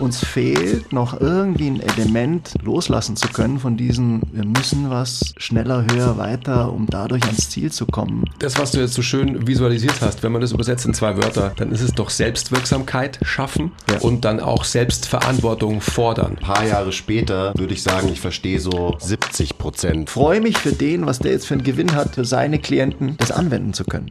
uns fehlt noch irgendwie ein Element loslassen zu können von diesem, wir müssen was schneller, höher, weiter, um dadurch ans Ziel zu kommen. Das, was du jetzt so schön visualisiert hast, wenn man das übersetzt in zwei Wörter, dann ist es doch Selbstwirksamkeit schaffen ja. und dann auch Selbstverantwortung fordern. Ein paar Jahre später würde ich sagen, ich verstehe so 70 Prozent. Freue mich für den, was der jetzt für einen Gewinn hat, für seine Klienten, das anwenden zu können.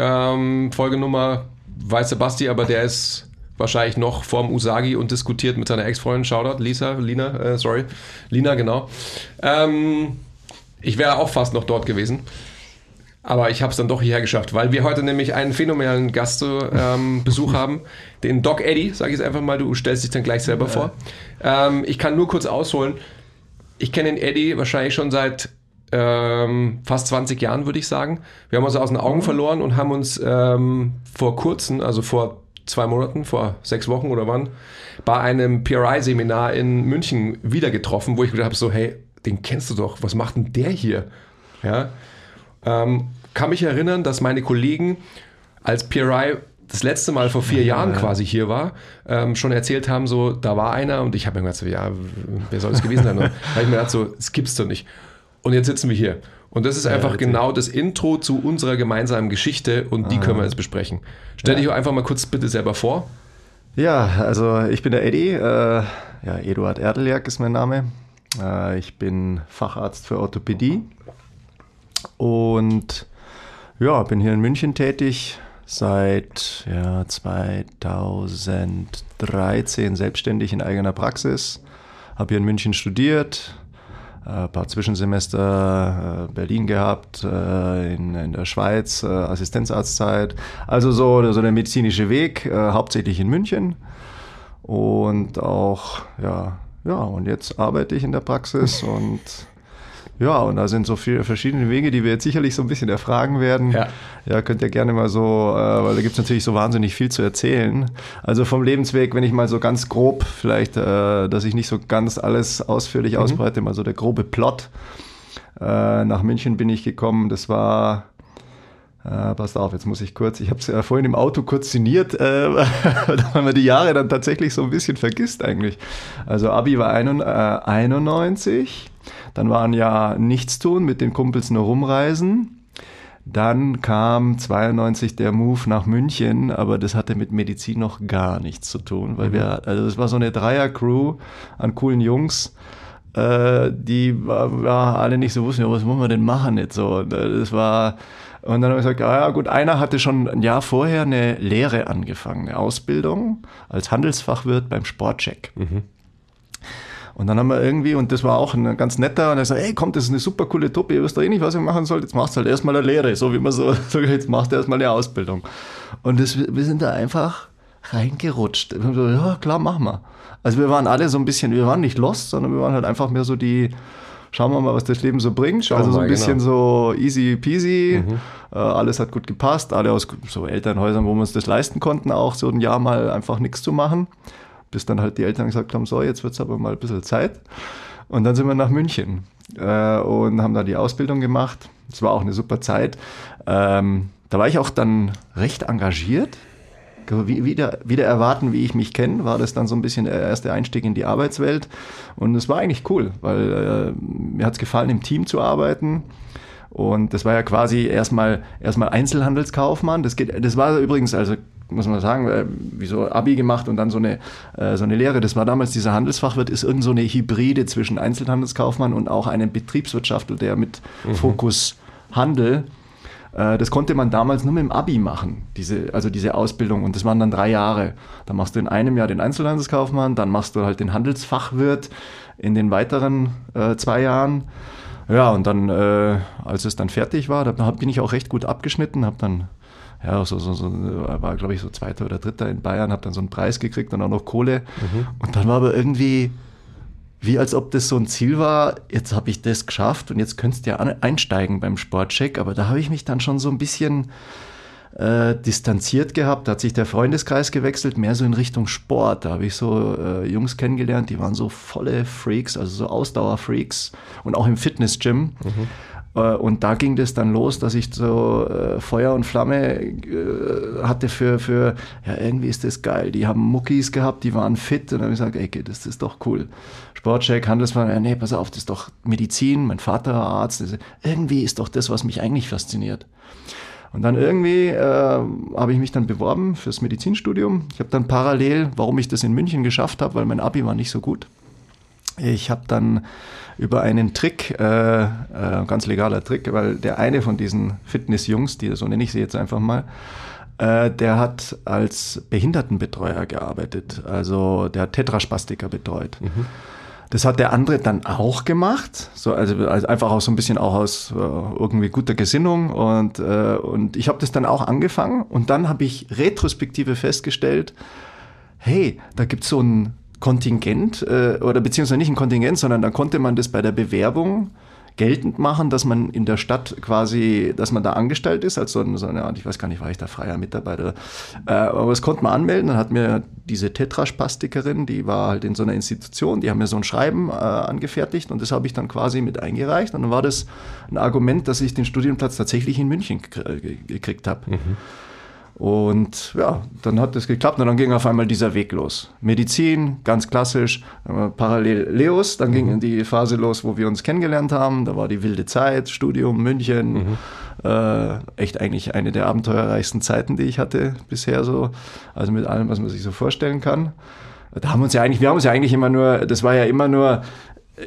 Ähm, Folge Nummer weiß Basti, aber der ist wahrscheinlich noch vorm Usagi und diskutiert mit seiner Ex-Freundin. Shoutout, Lisa, Lina, äh, sorry. Lina, genau. Ähm, ich wäre auch fast noch dort gewesen. Aber ich habe es dann doch hierher geschafft, weil wir heute nämlich einen phänomenalen Gastbesuch ähm, haben, den Doc Eddie, sage ich es einfach mal, du stellst dich dann gleich selber ja. vor. Ähm, ich kann nur kurz ausholen. Ich kenne den Eddie wahrscheinlich schon seit ähm, fast 20 Jahren, würde ich sagen. Wir haben uns aus den Augen mhm. verloren und haben uns ähm, vor kurzem, also vor zwei Monaten, vor sechs Wochen oder wann, bei einem PRI-Seminar in München wieder getroffen, wo ich gedacht habe, so, hey, den kennst du doch, was macht denn der hier? Ja, ähm, kann mich erinnern, dass meine Kollegen als PRI das letzte Mal vor vier Jahren quasi hier war, ähm, schon erzählt haben, so, da war einer und ich habe mir gedacht, so, ja, wer soll es gewesen sein? da habe ich mir gedacht, so, das gibt's doch nicht. Und jetzt sitzen wir hier. Und das ist einfach genau das Intro zu unserer gemeinsamen Geschichte und die ah. können wir jetzt besprechen. Stell ja. dich einfach mal kurz bitte selber vor. Ja, also ich bin der Eddie, äh, ja, Eduard Erdeljak ist mein Name. Äh, ich bin Facharzt für Orthopädie und ja, bin hier in München tätig, seit ja, 2013 selbstständig in eigener Praxis, habe hier in München studiert, ein äh, paar Zwischensemester äh, Berlin gehabt, äh, in, in der Schweiz Assistenzarztzeit. Also so, so der medizinische Weg, hauptsächlich in München. Und auch, ja, ja, und jetzt arbeite ich in der Praxis und ja, und da sind so viele verschiedene Wege, die wir jetzt sicherlich so ein bisschen erfragen werden. Ja, ja könnt ihr gerne mal so, äh, weil da gibt es natürlich so wahnsinnig viel zu erzählen. Also vom Lebensweg, wenn ich mal so ganz grob, vielleicht, äh, dass ich nicht so ganz alles ausführlich mhm. ausbreite, mal so der grobe Plot. Äh, nach München bin ich gekommen, das war äh, passt auf, jetzt muss ich kurz, ich habe es äh, vorhin im Auto kurz sinniert, äh, weil man die Jahre dann tatsächlich so ein bisschen vergisst eigentlich. Also Abi war ein, äh, 91, dann war ein Jahr Nichtstun, mit den Kumpels nur rumreisen. Dann kam 92 der Move nach München, aber das hatte mit Medizin noch gar nichts zu tun, weil mhm. wir, also es war so eine Dreier-Crew an coolen Jungs, äh, die ja, alle nicht so wussten, ja, was wollen wir denn machen jetzt so. Das war, und dann habe ich gesagt, ah, ja gut, einer hatte schon ein Jahr vorher eine Lehre angefangen, eine Ausbildung als Handelsfachwirt beim Sportcheck. Mhm. Und dann haben wir irgendwie, und das war auch ein ganz netter, und er sagt, ey, komm, das ist eine super coole Truppe, ihr wisst doch eh nicht, was ihr machen sollt, jetzt machst du halt erstmal eine Lehre, so wie man so sagt, jetzt machst du erstmal eine Ausbildung. Und das, wir sind da einfach reingerutscht. So, ja, klar, machen wir. Also wir waren alle so ein bisschen, wir waren nicht lost, sondern wir waren halt einfach mehr so die, schauen wir mal, was das Leben so bringt. Schauen also so ein mal, bisschen genau. so easy peasy. Mhm. Äh, alles hat gut gepasst. Alle aus so Elternhäusern, wo wir uns das leisten konnten, auch so ein Jahr mal einfach nichts zu machen bis dann halt die Eltern gesagt haben, so, jetzt wird es aber mal ein bisschen Zeit. Und dann sind wir nach München äh, und haben da die Ausbildung gemacht. Es war auch eine super Zeit. Ähm, da war ich auch dann recht engagiert. Wie, wieder, wieder erwarten, wie ich mich kenne, war das dann so ein bisschen der erste Einstieg in die Arbeitswelt. Und es war eigentlich cool, weil äh, mir hat es gefallen, im Team zu arbeiten. Und das war ja quasi erstmal erstmal Einzelhandelskaufmann. Das geht, das war übrigens also muss man sagen, äh, wieso Abi gemacht und dann so eine, äh, so eine Lehre. Das war damals dieser Handelsfachwirt, ist irgend so eine Hybride zwischen Einzelhandelskaufmann und auch einem Betriebswirtschaftler, der mit mhm. Fokus Handel. Äh, das konnte man damals nur mit dem Abi machen, diese, also diese Ausbildung. Und das waren dann drei Jahre. Da machst du in einem Jahr den Einzelhandelskaufmann, dann machst du halt den Handelsfachwirt in den weiteren äh, zwei Jahren. Ja, und dann, als es dann fertig war, da bin ich auch recht gut abgeschnitten, habe dann ja, so, so, so war, glaube ich, so Zweiter oder Dritter in Bayern, habe dann so einen Preis gekriegt und auch noch Kohle. Mhm. Und dann war aber irgendwie, wie als ob das so ein Ziel war, jetzt habe ich das geschafft und jetzt könntest du ja einsteigen beim Sportcheck. Aber da habe ich mich dann schon so ein bisschen äh, distanziert gehabt. Da hat sich der Freundeskreis gewechselt, mehr so in Richtung Sport. Da habe ich so äh, Jungs kennengelernt, die waren so volle Freaks, also so Ausdauerfreaks und auch im Fitnessgym. Mhm. Äh, und da ging das dann los, dass ich so äh, Feuer und Flamme äh, hatte für, für, ja, irgendwie ist das geil. Die haben Muckis gehabt, die waren fit und dann habe ich gesagt, ey, das ist doch cool. Sportcheck, Handelsmann, ja, nee, pass auf, das ist doch Medizin, mein Vater war Arzt. Das, irgendwie ist doch das, was mich eigentlich fasziniert. Und dann irgendwie äh, habe ich mich dann beworben fürs Medizinstudium. Ich habe dann parallel, warum ich das in München geschafft habe, weil mein Abi war nicht so gut. Ich habe dann über einen Trick, äh, äh, ganz legaler Trick, weil der eine von diesen Fitnessjungs, die so nenne ich sie jetzt einfach mal, äh, der hat als Behindertenbetreuer gearbeitet. Also der hat Tetraspastiker betreut. Mhm. Das hat der andere dann auch gemacht, so also, also einfach auch so ein bisschen auch aus äh, irgendwie guter Gesinnung und äh, und ich habe das dann auch angefangen und dann habe ich retrospektive festgestellt, hey, da gibt's so ein Kontingent äh, oder beziehungsweise nicht ein Kontingent, sondern da konnte man das bei der Bewerbung geltend machen, dass man in der Stadt quasi, dass man da angestellt ist, als so, eine, so eine Art, ich weiß gar nicht, war ich da freier Mitarbeiter. Äh, aber das konnte man anmelden. Dann hat mir diese Tetraspastikerin, die war halt in so einer Institution, die haben mir so ein Schreiben äh, angefertigt und das habe ich dann quasi mit eingereicht. Und dann war das ein Argument, dass ich den Studienplatz tatsächlich in München gekriegt habe. Mhm. Und ja, dann hat das geklappt und dann ging auf einmal dieser Weg los. Medizin, ganz klassisch, parallel Leos, dann mhm. ging die Phase los, wo wir uns kennengelernt haben. Da war die wilde Zeit, Studium, München. Mhm. Äh, echt eigentlich eine der abenteuerreichsten Zeiten, die ich hatte bisher so. Also mit allem, was man sich so vorstellen kann. Da haben wir uns ja eigentlich, wir haben uns ja eigentlich immer nur, das war ja immer nur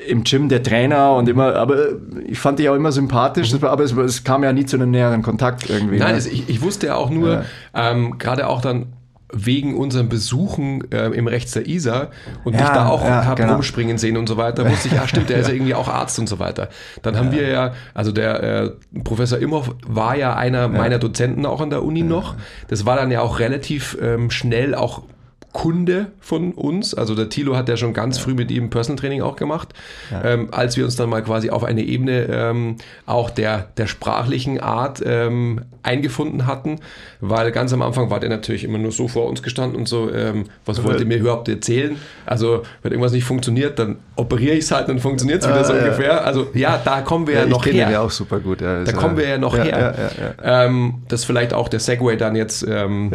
im Gym der Trainer und immer, aber ich fand dich auch immer sympathisch, mhm. aber es, es, kam ja nie zu einem näheren Kontakt irgendwie. Nein, ne? es, ich, ich, wusste ja auch nur, ja. ähm, gerade auch dann wegen unseren Besuchen äh, im Rechts der Isar und ja, dich da auch ja, hab genau. rumspringen sehen und so weiter, wusste ich, ja stimmt, der ist ja irgendwie auch Arzt und so weiter. Dann haben wir ja, also der äh, Professor Imhoff war ja einer meiner Dozenten auch an der Uni noch. Das war dann ja auch relativ ähm, schnell auch Kunde von uns. Also der Thilo hat ja schon ganz ja. früh mit ihm Personal Training auch gemacht, ja. ähm, als wir uns dann mal quasi auf eine Ebene ähm, auch der, der sprachlichen Art ähm, eingefunden hatten, weil ganz am Anfang war der natürlich immer nur so vor uns gestanden und so, ähm, was wollt ihr mir überhaupt erzählen? Also wenn irgendwas nicht funktioniert, dann operiere ich es halt und funktioniert es wieder ah, so ja. ungefähr. Also ja, da kommen wir ja, noch her. Ja auch super gut. da kommen wir ja noch her. Ähm, das ist vielleicht auch der Segway dann jetzt ähm,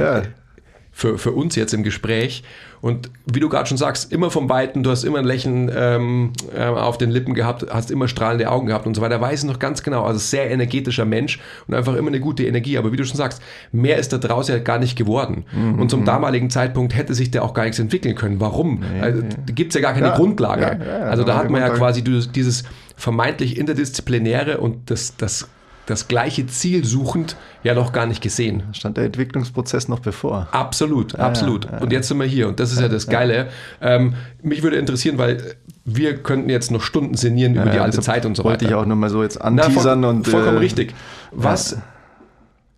für, für uns jetzt im Gespräch. Und wie du gerade schon sagst, immer vom Weiten, du hast immer ein Lächeln ähm, äh, auf den Lippen gehabt, hast immer strahlende Augen gehabt und so weiter. Weiß ich noch ganz genau. Also sehr energetischer Mensch und einfach immer eine gute Energie. Aber wie du schon sagst, mehr ist da draußen ja gar nicht geworden. Mhm. Und zum damaligen Zeitpunkt hätte sich der auch gar nichts entwickeln können. Warum? Nee, also, da gibt es ja gar keine ja, Grundlage. Ja, ja, also da hat man ja quasi dieses vermeintlich interdisziplinäre und das, das das gleiche Ziel suchend ja noch gar nicht gesehen. Stand der Entwicklungsprozess noch bevor. Absolut, absolut. Ja, ja, und jetzt sind wir hier und das ist ja, das Geile. Ähm, mich würde interessieren, weil wir könnten jetzt noch Stunden sinnieren über die alte Zeit und so weiter. Wollte ich auch nochmal so jetzt anteasern. Na, voll, und, vollkommen äh, richtig. Was,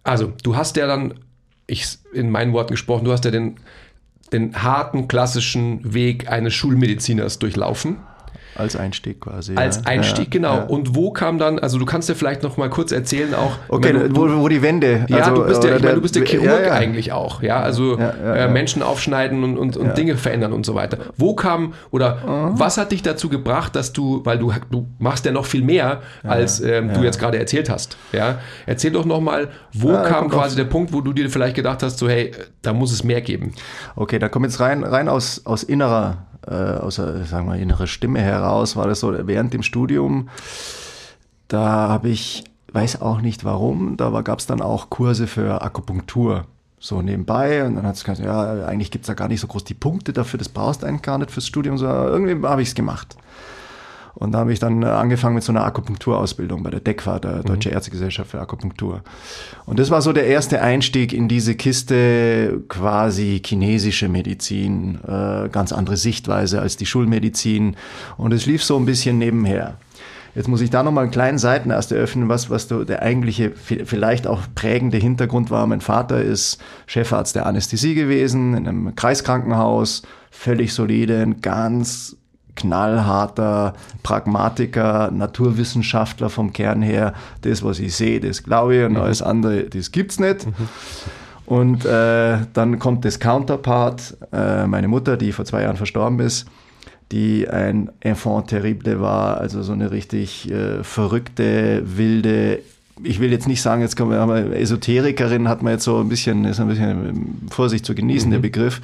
also du hast ja dann, ich in meinen Worten gesprochen, du hast ja den, den harten klassischen Weg eines Schulmediziners durchlaufen. Als Einstieg quasi. Als ja. Einstieg, ja, genau. Ja. Und wo kam dann, also du kannst dir vielleicht noch mal kurz erzählen auch. Okay, du, wo, wo die Wände. Ja, also, du bist ja, ich meine, du bist der Chirurg eigentlich auch, ja, also äh, Menschen aufschneiden und, und, und Dinge verändern und so weiter. Wo kam oder mhm. was hat dich dazu gebracht, dass du, weil du, du machst ja noch viel mehr, als ähm, du jetzt gerade erzählt hast, ja. Erzähl doch noch mal, wo kam quasi der Punkt, wo du dir vielleicht gedacht hast, so hey, da muss es mehr geben. Okay, da kommt jetzt rein, rein aus, aus innerer äh, aus der, sagen wir, innere Stimme heraus, war das so während dem Studium. Da habe ich, weiß auch nicht warum, da gab es dann auch Kurse für Akupunktur so nebenbei und dann hat es gesagt, ja, eigentlich gibt es da gar nicht so groß die Punkte dafür, das brauchst du eigentlich gar nicht fürs Studium, so irgendwie habe ich es gemacht. Und da habe ich dann angefangen mit so einer Akupunkturausbildung bei der DECFA, der Deutsche mhm. Ärztegesellschaft für Akupunktur. Und das war so der erste Einstieg in diese Kiste quasi chinesische Medizin, äh, ganz andere Sichtweise als die Schulmedizin. Und es lief so ein bisschen nebenher. Jetzt muss ich da nochmal einen kleinen Seiten erst eröffnen, was, was der eigentliche, vielleicht auch prägende Hintergrund war. Mein Vater ist Chefarzt der Anästhesie gewesen, in einem Kreiskrankenhaus, völlig solide, ein ganz knallharter Pragmatiker, Naturwissenschaftler vom Kern her. Das, was ich sehe, das glaube ich und mhm. alles andere, das gibt's nicht. Mhm. Und äh, dann kommt das Counterpart, äh, meine Mutter, die vor zwei Jahren verstorben ist, die ein Enfant terrible war, also so eine richtig äh, verrückte, wilde, ich will jetzt nicht sagen, jetzt kommen wir, aber Esoterikerin hat man jetzt so ein bisschen, ist ein bisschen Vorsicht zu genießen, mhm. der Begriff.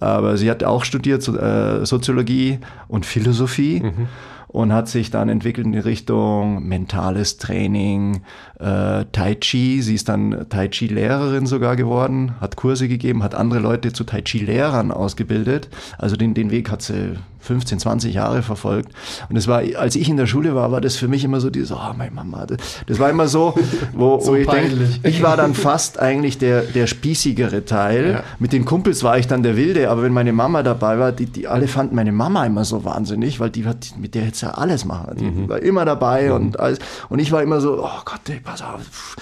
Aber sie hat auch studiert äh, Soziologie und Philosophie. Mhm und hat sich dann entwickelt in die Richtung mentales Training, äh, Tai Chi. Sie ist dann Tai Chi-Lehrerin sogar geworden, hat Kurse gegeben, hat andere Leute zu Tai Chi-Lehrern ausgebildet. Also den, den Weg hat sie 15, 20 Jahre verfolgt. Und es war, als ich in der Schule war, war das für mich immer so dieses, oh, meine Mama, das, das war immer so, wo, so wo ich denke, ich war dann fast eigentlich der, der spießigere Teil. Ja. Mit den Kumpels war ich dann der Wilde, aber wenn meine Mama dabei war, die, die alle fanden meine Mama immer so wahnsinnig, weil die hat, mit der hätte ja alles machen. Die mhm. war immer dabei mhm. und alles. Und ich war immer so, oh Gott, ey, pass auf.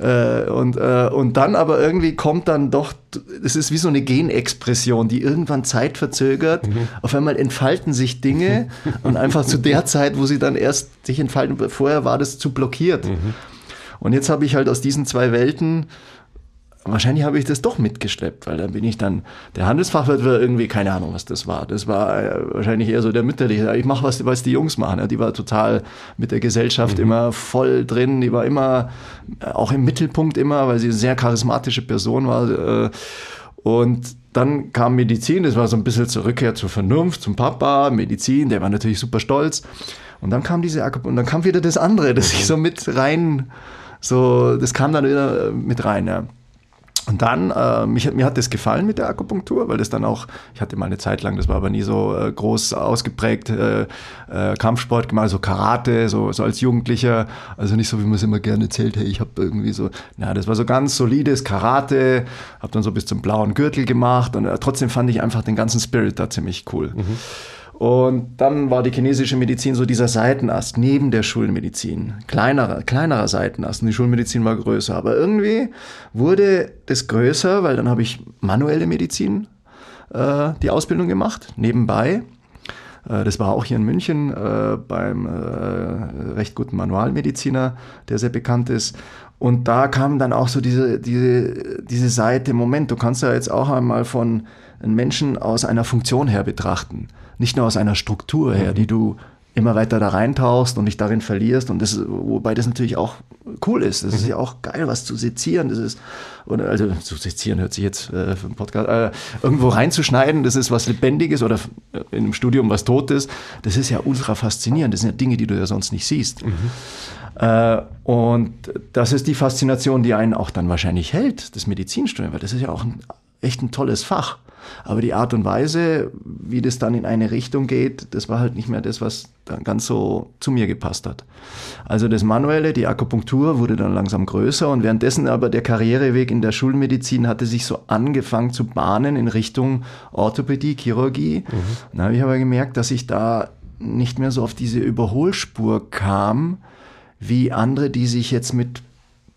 Äh, und, äh, und dann aber irgendwie kommt dann doch, es ist wie so eine Genexpression, die irgendwann zeitverzögert. Mhm. Auf einmal entfalten sich Dinge und einfach zu der Zeit, wo sie dann erst sich entfalten, vorher war das zu blockiert. Mhm. Und jetzt habe ich halt aus diesen zwei Welten wahrscheinlich habe ich das doch mitgeschleppt, weil dann bin ich dann, der Handelsfachwirt war irgendwie, keine Ahnung, was das war. Das war äh, wahrscheinlich eher so der mütterliche, ich mache was, was die Jungs machen. Ja, die war total mit der Gesellschaft mhm. immer voll drin, die war immer, äh, auch im Mittelpunkt immer, weil sie eine sehr charismatische Person war. Äh, und dann kam Medizin, das war so ein bisschen zur Rückkehr zur Vernunft, zum Papa, Medizin, der war natürlich super stolz. Und dann kam diese und dann kam wieder das andere, das ich so mit rein, so, das kam dann wieder mit rein, ja. Und dann, äh, mich, mir hat das gefallen mit der Akupunktur, weil das dann auch, ich hatte mal eine Zeit lang, das war aber nie so äh, groß ausgeprägt, äh, äh, Kampfsport gemacht, so Karate, so, so als Jugendlicher, also nicht so, wie man es immer gerne erzählt, hey, ich habe irgendwie so, na, das war so ganz solides Karate, habe dann so bis zum blauen Gürtel gemacht und äh, trotzdem fand ich einfach den ganzen Spirit da ziemlich cool. Mhm. Und dann war die chinesische Medizin so dieser Seitenast neben der Schulmedizin. Kleinerer, kleinerer Seitenast. Und die Schulmedizin war größer. Aber irgendwie wurde das größer, weil dann habe ich manuelle Medizin äh, die Ausbildung gemacht, nebenbei. Äh, das war auch hier in München äh, beim äh, recht guten Manualmediziner, der sehr bekannt ist. Und da kam dann auch so diese, diese, diese Seite, Moment, du kannst ja jetzt auch einmal von einem Menschen aus einer Funktion her betrachten nicht nur aus einer Struktur her, die du immer weiter da reintauchst und dich darin verlierst und das wobei das natürlich auch cool ist. Das ist ja auch geil, was zu sezieren. Das ist oder also zu sezieren hört sich jetzt äh, für einen Podcast äh, irgendwo reinzuschneiden. Das ist was Lebendiges oder in einem Studium was Totes. Das ist ja ultra faszinierend. Das sind ja Dinge, die du ja sonst nicht siehst. Mhm. Äh, und das ist die Faszination, die einen auch dann wahrscheinlich hält, das Medizinstudium, weil das ist ja auch ein, echt ein tolles Fach. Aber die Art und Weise, wie das dann in eine Richtung geht, das war halt nicht mehr das, was dann ganz so zu mir gepasst hat. Also das Manuelle, die Akupunktur wurde dann langsam größer und währenddessen aber der Karriereweg in der Schulmedizin hatte sich so angefangen zu bahnen in Richtung Orthopädie, Chirurgie. Mhm. Dann habe ich aber gemerkt, dass ich da nicht mehr so auf diese Überholspur kam, wie andere, die sich jetzt mit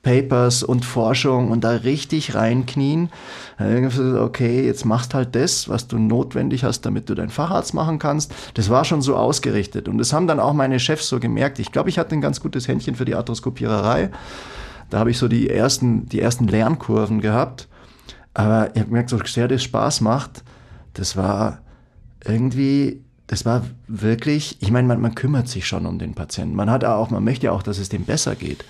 Papers und Forschung und da richtig reinknien. Okay, jetzt machst halt das, was du notwendig hast, damit du deinen Facharzt machen kannst. Das war schon so ausgerichtet. Und das haben dann auch meine Chefs so gemerkt. Ich glaube, ich hatte ein ganz gutes Händchen für die Arthroskopiererei. Da habe ich so die ersten, die ersten Lernkurven gehabt. Aber ich habe gemerkt, so sehr das Spaß macht, das war irgendwie das war wirklich, ich meine, man, man, kümmert sich schon um den Patienten. Man hat auch, man möchte auch, dass es dem besser geht.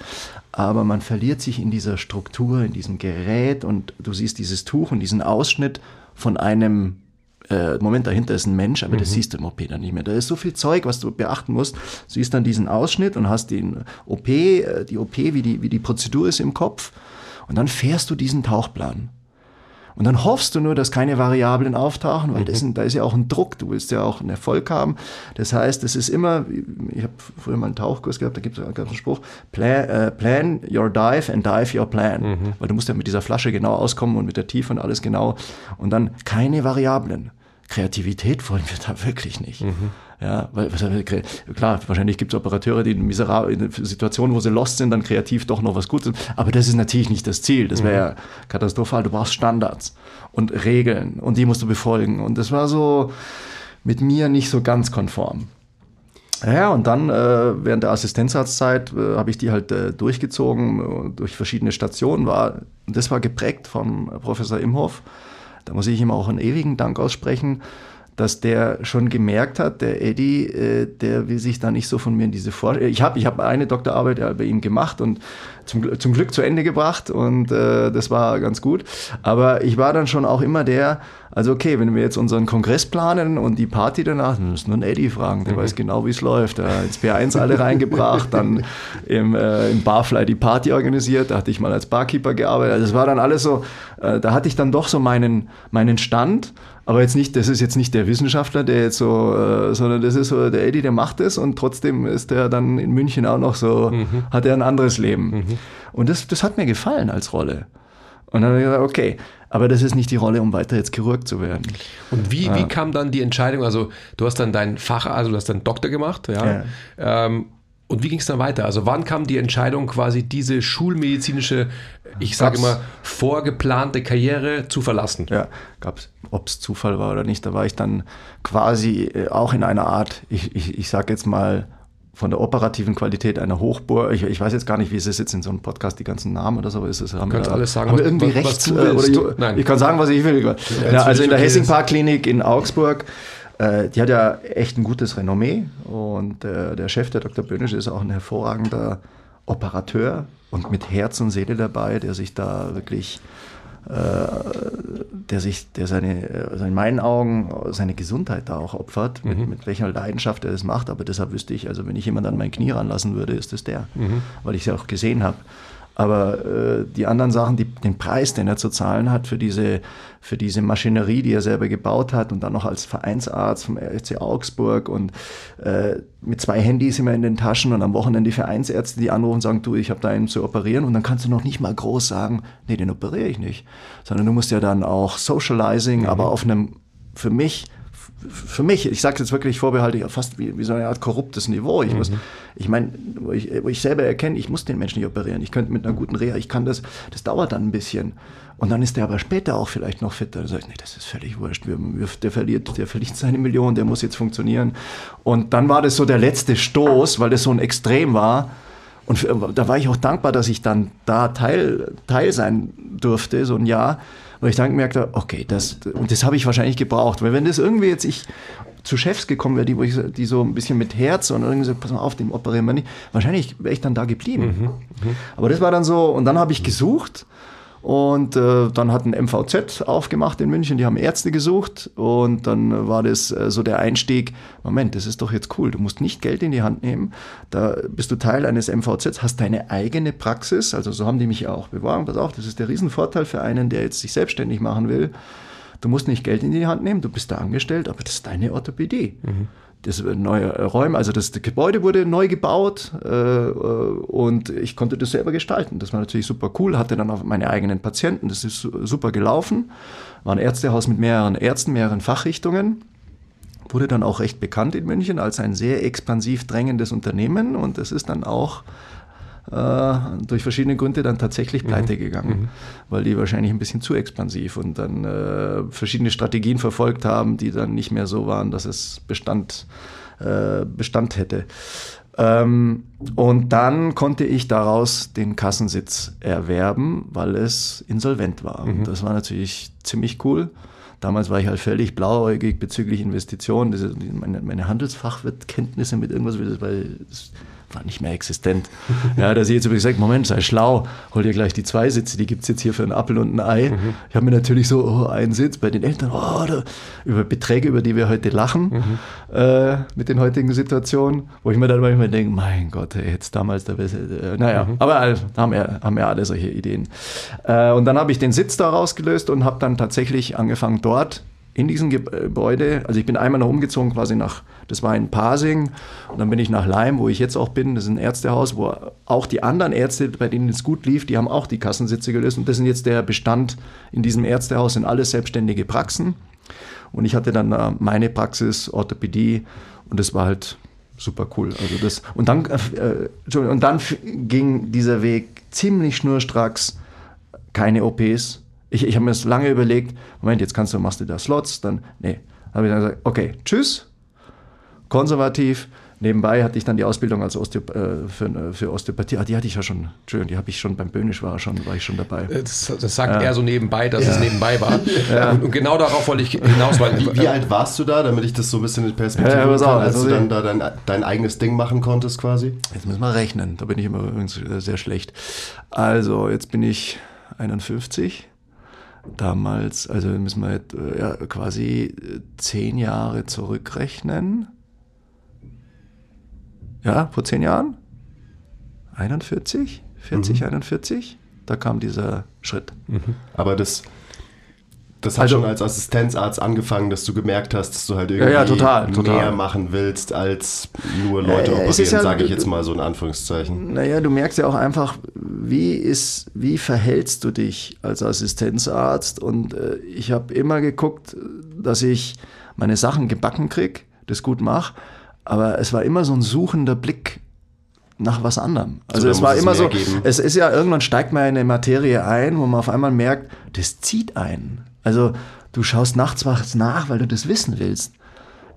Aber man verliert sich in dieser Struktur, in diesem Gerät und du siehst dieses Tuch und diesen Ausschnitt von einem äh, Moment, dahinter ist ein Mensch, aber mhm. das siehst du im OP dann nicht mehr. Da ist so viel Zeug, was du beachten musst. Du siehst dann diesen Ausschnitt und hast den OP, äh, die OP, wie die, wie die Prozedur ist im Kopf. Und dann fährst du diesen Tauchplan. Und dann hoffst du nur, dass keine Variablen auftauchen, weil das, da ist ja auch ein Druck, du willst ja auch einen Erfolg haben. Das heißt, es ist immer, ich habe früher mal einen Tauchkurs gehabt, da gibt es einen Spruch, plan, uh, plan, your dive and dive your plan. Mhm. Weil du musst ja mit dieser Flasche genau auskommen und mit der Tiefe und alles genau. Und dann keine Variablen. Kreativität wollen wir da wirklich nicht. Mhm. Ja, weil, klar, wahrscheinlich gibt es Operateure, die in, in Situationen, wo sie lost sind, dann kreativ doch noch was Gutes. Aber das ist natürlich nicht das Ziel. Das wäre mhm. ja katastrophal. Du brauchst Standards und Regeln und die musst du befolgen. Und das war so mit mir nicht so ganz konform. Ja, und dann äh, während der Assistenzarztzeit äh, habe ich die halt äh, durchgezogen, äh, durch verschiedene Stationen. War, das war geprägt vom Professor Imhoff. Da muss ich ihm auch einen ewigen Dank aussprechen dass der schon gemerkt hat, der Eddie, äh, der will sich da nicht so von mir in diese Vorstellung. Ich habe ich hab eine Doktorarbeit bei ihm gemacht und zum, zum Glück zu Ende gebracht und äh, das war ganz gut. Aber ich war dann schon auch immer der, also okay, wenn wir jetzt unseren Kongress planen und die Party danach, dann müssen wir einen Eddie fragen, der mhm. weiß genau, wie es läuft. Hat ins P1 alle reingebracht, dann im, äh, im Barfly die Party organisiert, da hatte ich mal als Barkeeper gearbeitet. Also das war dann alles so, äh, da hatte ich dann doch so meinen, meinen Stand aber jetzt nicht, das ist jetzt nicht der Wissenschaftler, der jetzt so, äh, sondern das ist so der Eddie, der macht es und trotzdem ist er dann in München auch noch so, mhm. hat er ein anderes Leben. Mhm. Und das, das hat mir gefallen als Rolle. Und dann habe ich gesagt, okay, aber das ist nicht die Rolle, um weiter jetzt Chirurg zu werden. Und wie, ja. wie kam dann die Entscheidung? Also, du hast dann dein Fach, also du hast dann Doktor gemacht, ja. ja. Ähm, und wie ging es dann weiter? Also wann kam die Entscheidung, quasi diese schulmedizinische, ich sage immer, vorgeplante Karriere zu verlassen? Ja, gab es, ob es Zufall war oder nicht. Da war ich dann quasi äh, auch in einer Art, ich, ich, ich sage jetzt mal, von der operativen Qualität einer Hochbohr. Ich, ich, weiß jetzt gar nicht, wie es ist jetzt in so einem Podcast, die ganzen Namen oder so ist es. Haben du alles sagen, haben was, irgendwie was, rechts, was du äh, oder Nein. Ich kann sagen, was ich will. Ja, ja, also in der Hessing Park Klinik in Augsburg äh, die hat ja echt ein gutes Renommee und äh, der Chef, der Dr. Böhnisch, ist auch ein hervorragender Operateur und mit Herz und Seele dabei, der sich da wirklich, der sich, der seine, also in meinen Augen seine Gesundheit da auch opfert, mhm. mit, mit, welcher Leidenschaft er das macht. Aber deshalb wüsste ich, also wenn ich jemand an mein Knie ranlassen würde, ist es der, mhm. weil ich es ja auch gesehen habe. Aber äh, die anderen Sachen, die, den Preis, den er zu zahlen hat für diese, für diese Maschinerie, die er selber gebaut hat und dann noch als Vereinsarzt vom RC Augsburg und äh, mit zwei Handys immer in den Taschen und am Wochenende die Vereinsärzte, die anrufen und sagen, du, ich habe da einen zu operieren und dann kannst du noch nicht mal groß sagen, nee, den operiere ich nicht, sondern du musst ja dann auch Socializing, mhm. aber auf einem für mich für mich, ich sage jetzt wirklich vorbehaltlich, fast wie, wie, so eine Art korruptes Niveau. Ich muss, mhm. ich meine, wo ich, wo ich selber erkenne, ich muss den Menschen nicht operieren. Ich könnte mit einer guten Reha, ich kann das, das dauert dann ein bisschen. Und dann ist der aber später auch vielleicht noch fitter. Da sage ich, nee, das ist völlig wurscht. Der verliert, der verliert seine Million, der muss jetzt funktionieren. Und dann war das so der letzte Stoß, weil das so ein Extrem war. Und da war ich auch dankbar, dass ich dann da Teil, Teil sein durfte, so ein Jahr weil ich dann gemerkt habe, okay, das, und das habe ich wahrscheinlich gebraucht. Weil wenn das irgendwie jetzt ich zu Chefs gekommen wäre, die, wo ich, die so ein bisschen mit Herz und irgendwie so, pass mal auf, dem operieren wir nicht, wahrscheinlich wäre ich dann da geblieben. Mhm, mh. Aber das war dann so, und dann habe ich gesucht und äh, dann hat ein MVZ aufgemacht in München, die haben Ärzte gesucht. Und dann war das äh, so der Einstieg, Moment, das ist doch jetzt cool, du musst nicht Geld in die Hand nehmen, da bist du Teil eines MVZ, hast deine eigene Praxis, also so haben die mich auch beworben, pass auf, das ist der Riesenvorteil für einen, der jetzt sich selbstständig machen will. Du musst nicht Geld in die Hand nehmen, du bist da angestellt, aber das ist deine Orthopädie. Mhm das neue Räume, also das, das Gebäude wurde neu gebaut äh, und ich konnte das selber gestalten. Das war natürlich super cool, hatte dann auch meine eigenen Patienten, das ist super gelaufen. War ein Ärztehaus mit mehreren Ärzten, mehreren Fachrichtungen. Wurde dann auch recht bekannt in München als ein sehr expansiv drängendes Unternehmen und das ist dann auch äh, durch verschiedene Gründe dann tatsächlich mhm. pleite gegangen, mhm. weil die wahrscheinlich ein bisschen zu expansiv und dann äh, verschiedene Strategien verfolgt haben, die dann nicht mehr so waren, dass es Bestand, äh, Bestand hätte. Ähm, und dann konnte ich daraus den Kassensitz erwerben, weil es insolvent war. Mhm. Das war natürlich ziemlich cool. Damals war ich halt völlig blauäugig bezüglich Investitionen. Diese, meine, meine Handelsfachwirtkenntnisse mit irgendwas, weil nicht mehr existent. ja, dass ich jetzt übrigens gesagt, Moment, sei schlau, hol dir gleich die zwei Sitze, die gibt es jetzt hier für einen Apfel und ein Ei. Mhm. Ich habe mir natürlich so, oh, einen Sitz bei den Eltern, oh, da, über Beträge, über die wir heute lachen, mhm. äh, mit den heutigen Situationen, wo ich mir dann manchmal denke, mein Gott, ey, jetzt damals der beste, äh, naja, mhm. aber äh, haben wir, haben wir alle solche Ideen. Äh, und dann habe ich den Sitz da rausgelöst und habe dann tatsächlich angefangen dort in diesem Gebäude, also ich bin einmal noch umgezogen quasi nach, das war in Pasing. Und dann bin ich nach Leim, wo ich jetzt auch bin, das ist ein Ärztehaus, wo auch die anderen Ärzte, bei denen es gut lief, die haben auch die Kassensitze gelöst. Und das sind jetzt der Bestand in diesem Ärztehaus, sind alles selbstständige Praxen. Und ich hatte dann äh, meine Praxis, Orthopädie. Und das war halt super cool. Also das, und dann, äh, und dann ging dieser Weg ziemlich schnurstracks, keine OPs, ich, ich habe mir das lange überlegt, Moment, jetzt kannst du, machst du da Slots, dann, nee. habe ich dann gesagt, okay, tschüss, konservativ. Nebenbei hatte ich dann die Ausbildung als Osteop äh, für, für, Osteopathie. Ah, die hatte ich ja schon, Entschuldigung, die habe ich schon beim Böhnisch war, schon, war ich schon dabei. Äh, das, das sagt ja. er so nebenbei, dass ja. es nebenbei war. Ja. Und, und, genau darauf wollte ich hinaus. Weil, wie, wie, alt warst du da, damit ich das so ein bisschen in Perspektive ja, kann, als also du dann da dein, dein eigenes Ding machen konntest quasi? Jetzt müssen wir rechnen, da bin ich immer übrigens sehr schlecht. Also, jetzt bin ich 51 damals, also müssen wir jetzt, äh, ja, quasi äh, zehn Jahre zurückrechnen. Ja, vor zehn Jahren? 41? 40, mhm. 41? Da kam dieser Schritt. Mhm. Aber das, das hat also, schon als Assistenzarzt angefangen, dass du gemerkt hast, dass du halt irgendwie ja, ja, total, total. mehr machen willst, als nur Leute äh, operieren, ja, sage ich jetzt mal so in Anführungszeichen. Naja, du merkst ja auch einfach, wie, ist, wie verhältst du dich als Assistenzarzt? Und äh, ich habe immer geguckt, dass ich meine Sachen gebacken kriege, das gut mache, aber es war immer so ein suchender Blick nach was anderem. Also so, es war immer es so, geben. es ist ja irgendwann steigt man in eine Materie ein, wo man auf einmal merkt, das zieht einen. Also du schaust nachts was nach, weil du das wissen willst.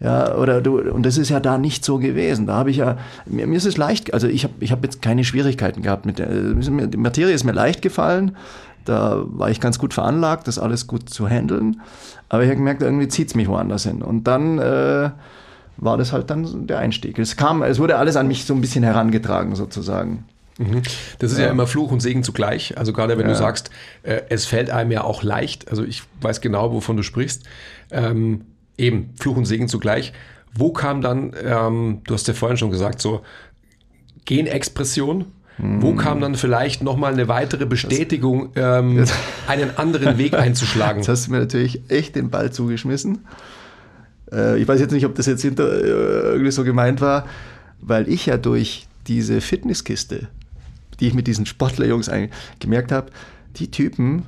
Ja, oder du, und das ist ja da nicht so gewesen. Da habe ich ja, mir, mir, ist es leicht, also ich habe ich hab jetzt keine Schwierigkeiten gehabt mit der, die Materie ist mir leicht gefallen. Da war ich ganz gut veranlagt, das alles gut zu handeln. Aber ich habe gemerkt, irgendwie zieht es mich woanders hin. Und dann äh, war das halt dann der Einstieg. Es kam, es wurde alles an mich so ein bisschen herangetragen sozusagen. Mhm. Das ist ja. ja. immer Fluch und Segen zugleich. Also gerade wenn ja. du sagst, äh, es fällt einem ja auch leicht. Also ich weiß genau, wovon du sprichst. Ähm, eben Fluch und Segen zugleich. Wo kam dann, ähm, du hast ja vorhin schon gesagt, so Genexpression. Mhm. Wo kam dann vielleicht nochmal eine weitere Bestätigung, ähm, einen anderen Weg einzuschlagen? Jetzt hast du mir natürlich echt den Ball zugeschmissen. Äh, ich weiß jetzt nicht, ob das jetzt hinter, äh, irgendwie so gemeint war, weil ich ja durch diese Fitnesskiste die ich mit diesen Sportlerjungs gemerkt habe, die Typen,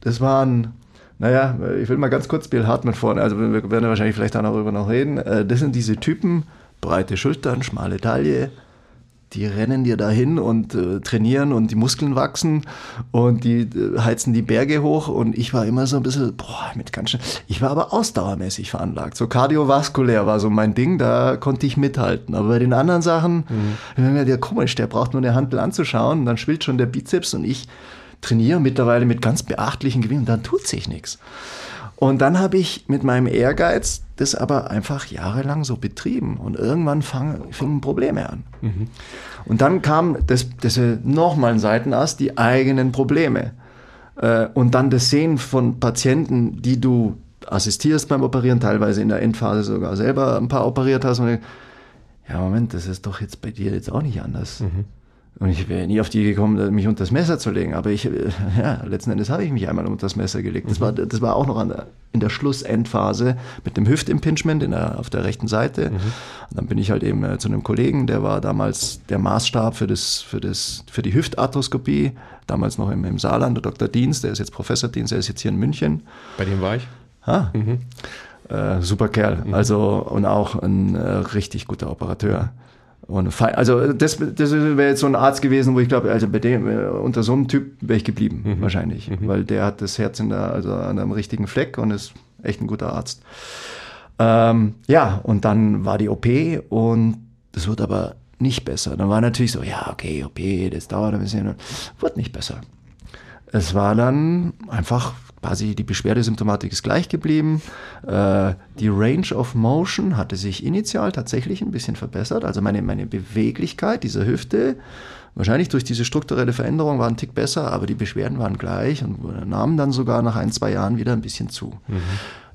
das waren, naja, ich will mal ganz kurz Bill Hartmann vorne, also wir werden wahrscheinlich vielleicht darüber noch reden, äh, das sind diese Typen, breite Schultern, schmale Taille, die rennen dir dahin und äh, trainieren und die Muskeln wachsen und die äh, heizen die Berge hoch und ich war immer so ein bisschen, boah, mit ganz schön, ich war aber ausdauermäßig veranlagt. So kardiovaskulär war so mein Ding, da konnte ich mithalten. Aber bei den anderen Sachen, mhm. mir ja komisch, der braucht nur eine Handel anzuschauen, dann schwillt schon der Bizeps und ich trainiere mittlerweile mit ganz beachtlichen Gewinnen und dann tut sich nichts. Und dann habe ich mit meinem Ehrgeiz das aber einfach jahrelang so betrieben. Und irgendwann fang, fingen Probleme an. Mhm. Und dann kam das, das nochmal ein Seitenass, die eigenen Probleme. Äh, und dann das Sehen von Patienten, die du assistierst beim Operieren, teilweise in der Endphase sogar selber ein paar operiert hast. Und ja, Moment, das ist doch jetzt bei dir jetzt auch nicht anders. Mhm. Und ich wäre nie auf die gekommen, mich unter das Messer zu legen. Aber ich, äh, ja, letzten Endes habe ich mich einmal unter das Messer gelegt. Das, war, mhm. das war auch noch der, in der Schlussendphase mit dem Hüftimpingement in der, auf der rechten Seite. Mhm. Und dann bin ich halt eben äh, zu einem Kollegen, der war damals der Maßstab für, das, für, das, für die Hüftarthroskopie, damals noch im, im Saarland, der Dr. Dienst, der ist jetzt Professor Dienst, der ist jetzt hier in München. Bei dem war ich. Ah, mhm. äh, super Kerl. Mhm. Also, und auch ein äh, richtig guter Operateur. Und also das, das wäre jetzt so ein Arzt gewesen, wo ich glaube, also bei dem, äh, unter so einem Typ wäre ich geblieben, mhm. wahrscheinlich. Mhm. Weil der hat das Herz in der, also an einem richtigen Fleck und ist echt ein guter Arzt. Ähm, ja, und dann war die OP und das wird aber nicht besser. Dann war natürlich so, ja, okay, OP, das dauert ein bisschen. Wird nicht besser. Es war dann einfach quasi die Beschwerdesymptomatik ist gleich geblieben. Äh, die Range of Motion hatte sich initial tatsächlich ein bisschen verbessert. Also meine, meine Beweglichkeit dieser Hüfte, wahrscheinlich durch diese strukturelle Veränderung, war ein Tick besser, aber die Beschwerden waren gleich und nahmen dann sogar nach ein, zwei Jahren wieder ein bisschen zu. Mhm.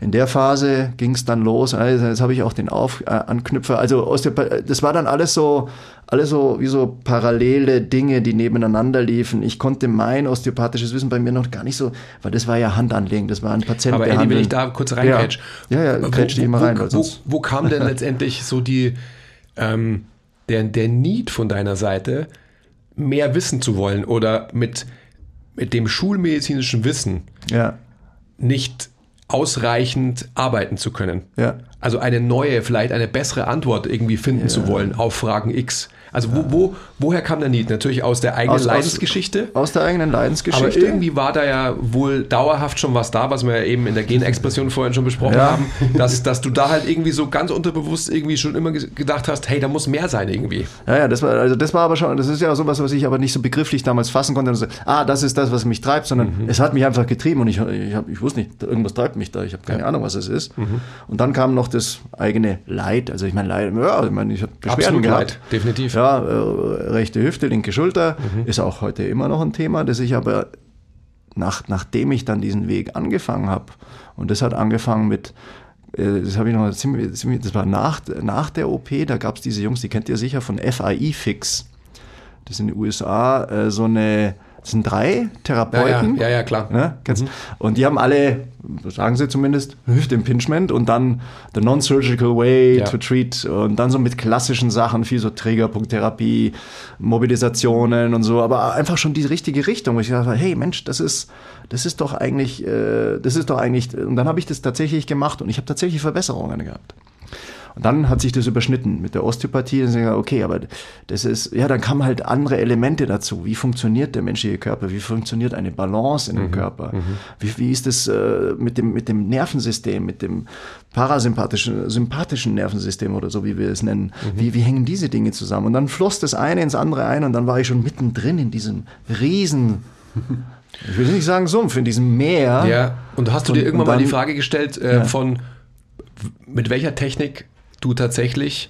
In der Phase ging es dann los. Also jetzt habe ich auch den Auf äh, Anknüpfer. Also Osteopathie, das war dann alles so, alles so wie so parallele Dinge, die nebeneinander liefen. Ich konnte mein osteopathisches Wissen bei mir noch gar nicht so, weil das war ja Handanlegen, das war ein Patient. Aber Andy, wenn ich da kurz reingrätsch. Ja, ja, ja grätsch dich immer rein. Wo, wo, wo kam denn letztendlich so die, ähm, der, der Need von deiner Seite, mehr wissen zu wollen oder mit, mit dem schulmedizinischen Wissen ja. nicht ausreichend arbeiten zu können. Ja. Also eine neue, vielleicht eine bessere Antwort irgendwie finden ja. zu wollen auf Fragen X. Also wo, wo, woher kam der Need? Natürlich aus der eigenen aus, Leidensgeschichte. Aus, aus, der eigenen Leidensgeschichte. Aber irgendwie war da ja wohl dauerhaft schon was da, was wir ja eben in der Genexpression vorhin schon besprochen ja. haben, dass, dass du da halt irgendwie so ganz unterbewusst irgendwie schon immer gedacht hast, hey, da muss mehr sein irgendwie. Ja, ja, das war, also das war aber schon, das ist ja sowas, was ich aber nicht so begrifflich damals fassen konnte. So, ah, das ist das, was mich treibt, sondern mhm. es hat mich einfach getrieben und ich, ich, hab, ich wusste nicht, irgendwas treibt mich da, ich habe keine ja. Ahnung, was es ist. Mhm. Und dann kam noch das eigene Leid, also ich meine Leid, ja, ich meine, ich habe Beschwerden Absolut gehabt. Leid, definitiv. Ja, äh, rechte Hüfte, linke Schulter, mhm. ist auch heute immer noch ein Thema, das ich aber nach, nachdem ich dann diesen Weg angefangen habe, und das hat angefangen mit, äh, das habe ich noch ziemlich, ziemlich, das war nach, nach der OP, da gab es diese Jungs, die kennt ihr sicher von FAI Fix. Das ist in den USA äh, so eine das sind drei Therapeuten. Ja, ja, ja klar. Ne? Mhm. Und die haben alle, sagen sie zumindest, Hüftimpingement und dann the non-surgical way ja. to treat und dann so mit klassischen Sachen, viel so Trägerpunkttherapie, Mobilisationen und so, aber einfach schon die richtige Richtung. Ich dachte, hey Mensch, das ist, das ist doch eigentlich, äh, das ist doch eigentlich, und dann habe ich das tatsächlich gemacht und ich habe tatsächlich Verbesserungen gehabt. Und dann hat sich das überschnitten mit der Osteopathie. Und ich, okay, aber das ist, ja, dann kamen halt andere Elemente dazu. Wie funktioniert der menschliche Körper? Wie funktioniert eine Balance in dem mhm. Körper? Mhm. Wie, wie ist das äh, mit, dem, mit dem Nervensystem, mit dem parasympathischen, sympathischen Nervensystem oder so, wie wir es nennen? Mhm. Wie, wie hängen diese Dinge zusammen? Und dann floss das eine ins andere ein und dann war ich schon mittendrin in diesem riesen ich will nicht sagen Sumpf, in diesem Meer. Ja, und hast du dir irgendwann dann, mal die Frage gestellt äh, ja. von, mit welcher Technik du tatsächlich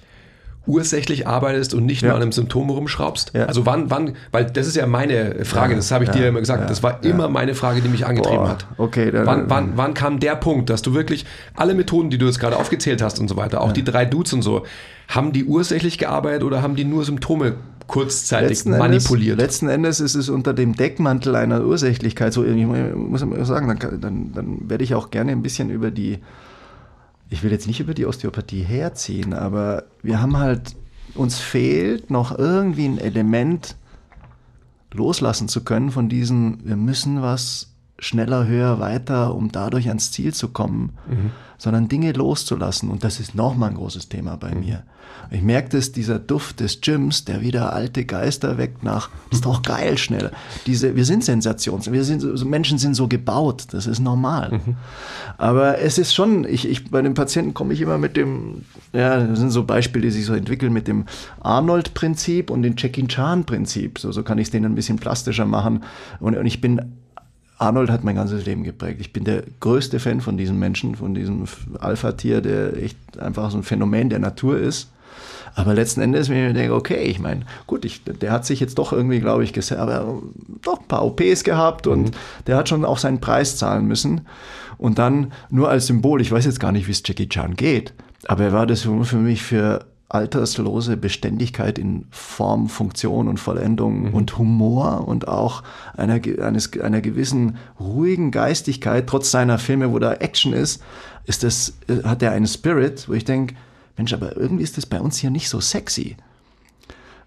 ursächlich arbeitest und nicht ja. nur an einem Symptom rumschraubst? Ja. Also wann, wann, weil das ist ja meine Frage, ja, das habe ich dir immer gesagt, das war immer meine Frage, die mich angetrieben Boah, hat. Okay, dann, wann, wann, wann kam der Punkt, dass du wirklich alle Methoden, die du jetzt gerade aufgezählt hast und so weiter, auch die drei Dudes und so, haben die ursächlich gearbeitet oder haben die nur Symptome kurzzeitig letzten manipuliert? Endes, letzten Endes ist es unter dem Deckmantel einer Ursächlichkeit so, ich muss mal sagen, dann, dann, dann werde ich auch gerne ein bisschen über die ich will jetzt nicht über die Osteopathie herziehen, aber wir haben halt, uns fehlt noch irgendwie ein Element loslassen zu können von diesen, wir müssen was schneller, höher, weiter, um dadurch ans Ziel zu kommen, mhm. sondern Dinge loszulassen. Und das ist nochmal ein großes Thema bei mhm. mir. Ich merke das, dieser Duft des Gyms, der wieder alte Geister weckt nach, ist doch geil schnell. Diese, wir sind Sensations, wir sind, so, Menschen sind so gebaut, das ist normal. Mhm. Aber es ist schon, ich, ich, bei den Patienten komme ich immer mit dem, ja, das sind so Beispiele, die sich so entwickeln mit dem Arnold-Prinzip und dem Jackie Chan-Prinzip. So, so kann ich es denen ein bisschen plastischer machen. Und, und ich bin Arnold hat mein ganzes Leben geprägt. Ich bin der größte Fan von diesem Menschen, von diesem Alpha-Tier, der echt einfach so ein Phänomen der Natur ist. Aber letzten Endes, wenn ich mir denke, okay, ich meine, gut, ich, der hat sich jetzt doch irgendwie, glaube ich, aber doch ein paar OPs gehabt und mhm. der hat schon auch seinen Preis zahlen müssen. Und dann nur als Symbol, ich weiß jetzt gar nicht, wie es Jackie Chan geht, aber er war das für mich für alterslose Beständigkeit in Form, Funktion und Vollendung mhm. und Humor und auch einer, eines, einer gewissen ruhigen Geistigkeit, trotz seiner Filme, wo da Action ist, ist das, hat er einen Spirit, wo ich denke, Mensch, aber irgendwie ist das bei uns hier nicht so sexy.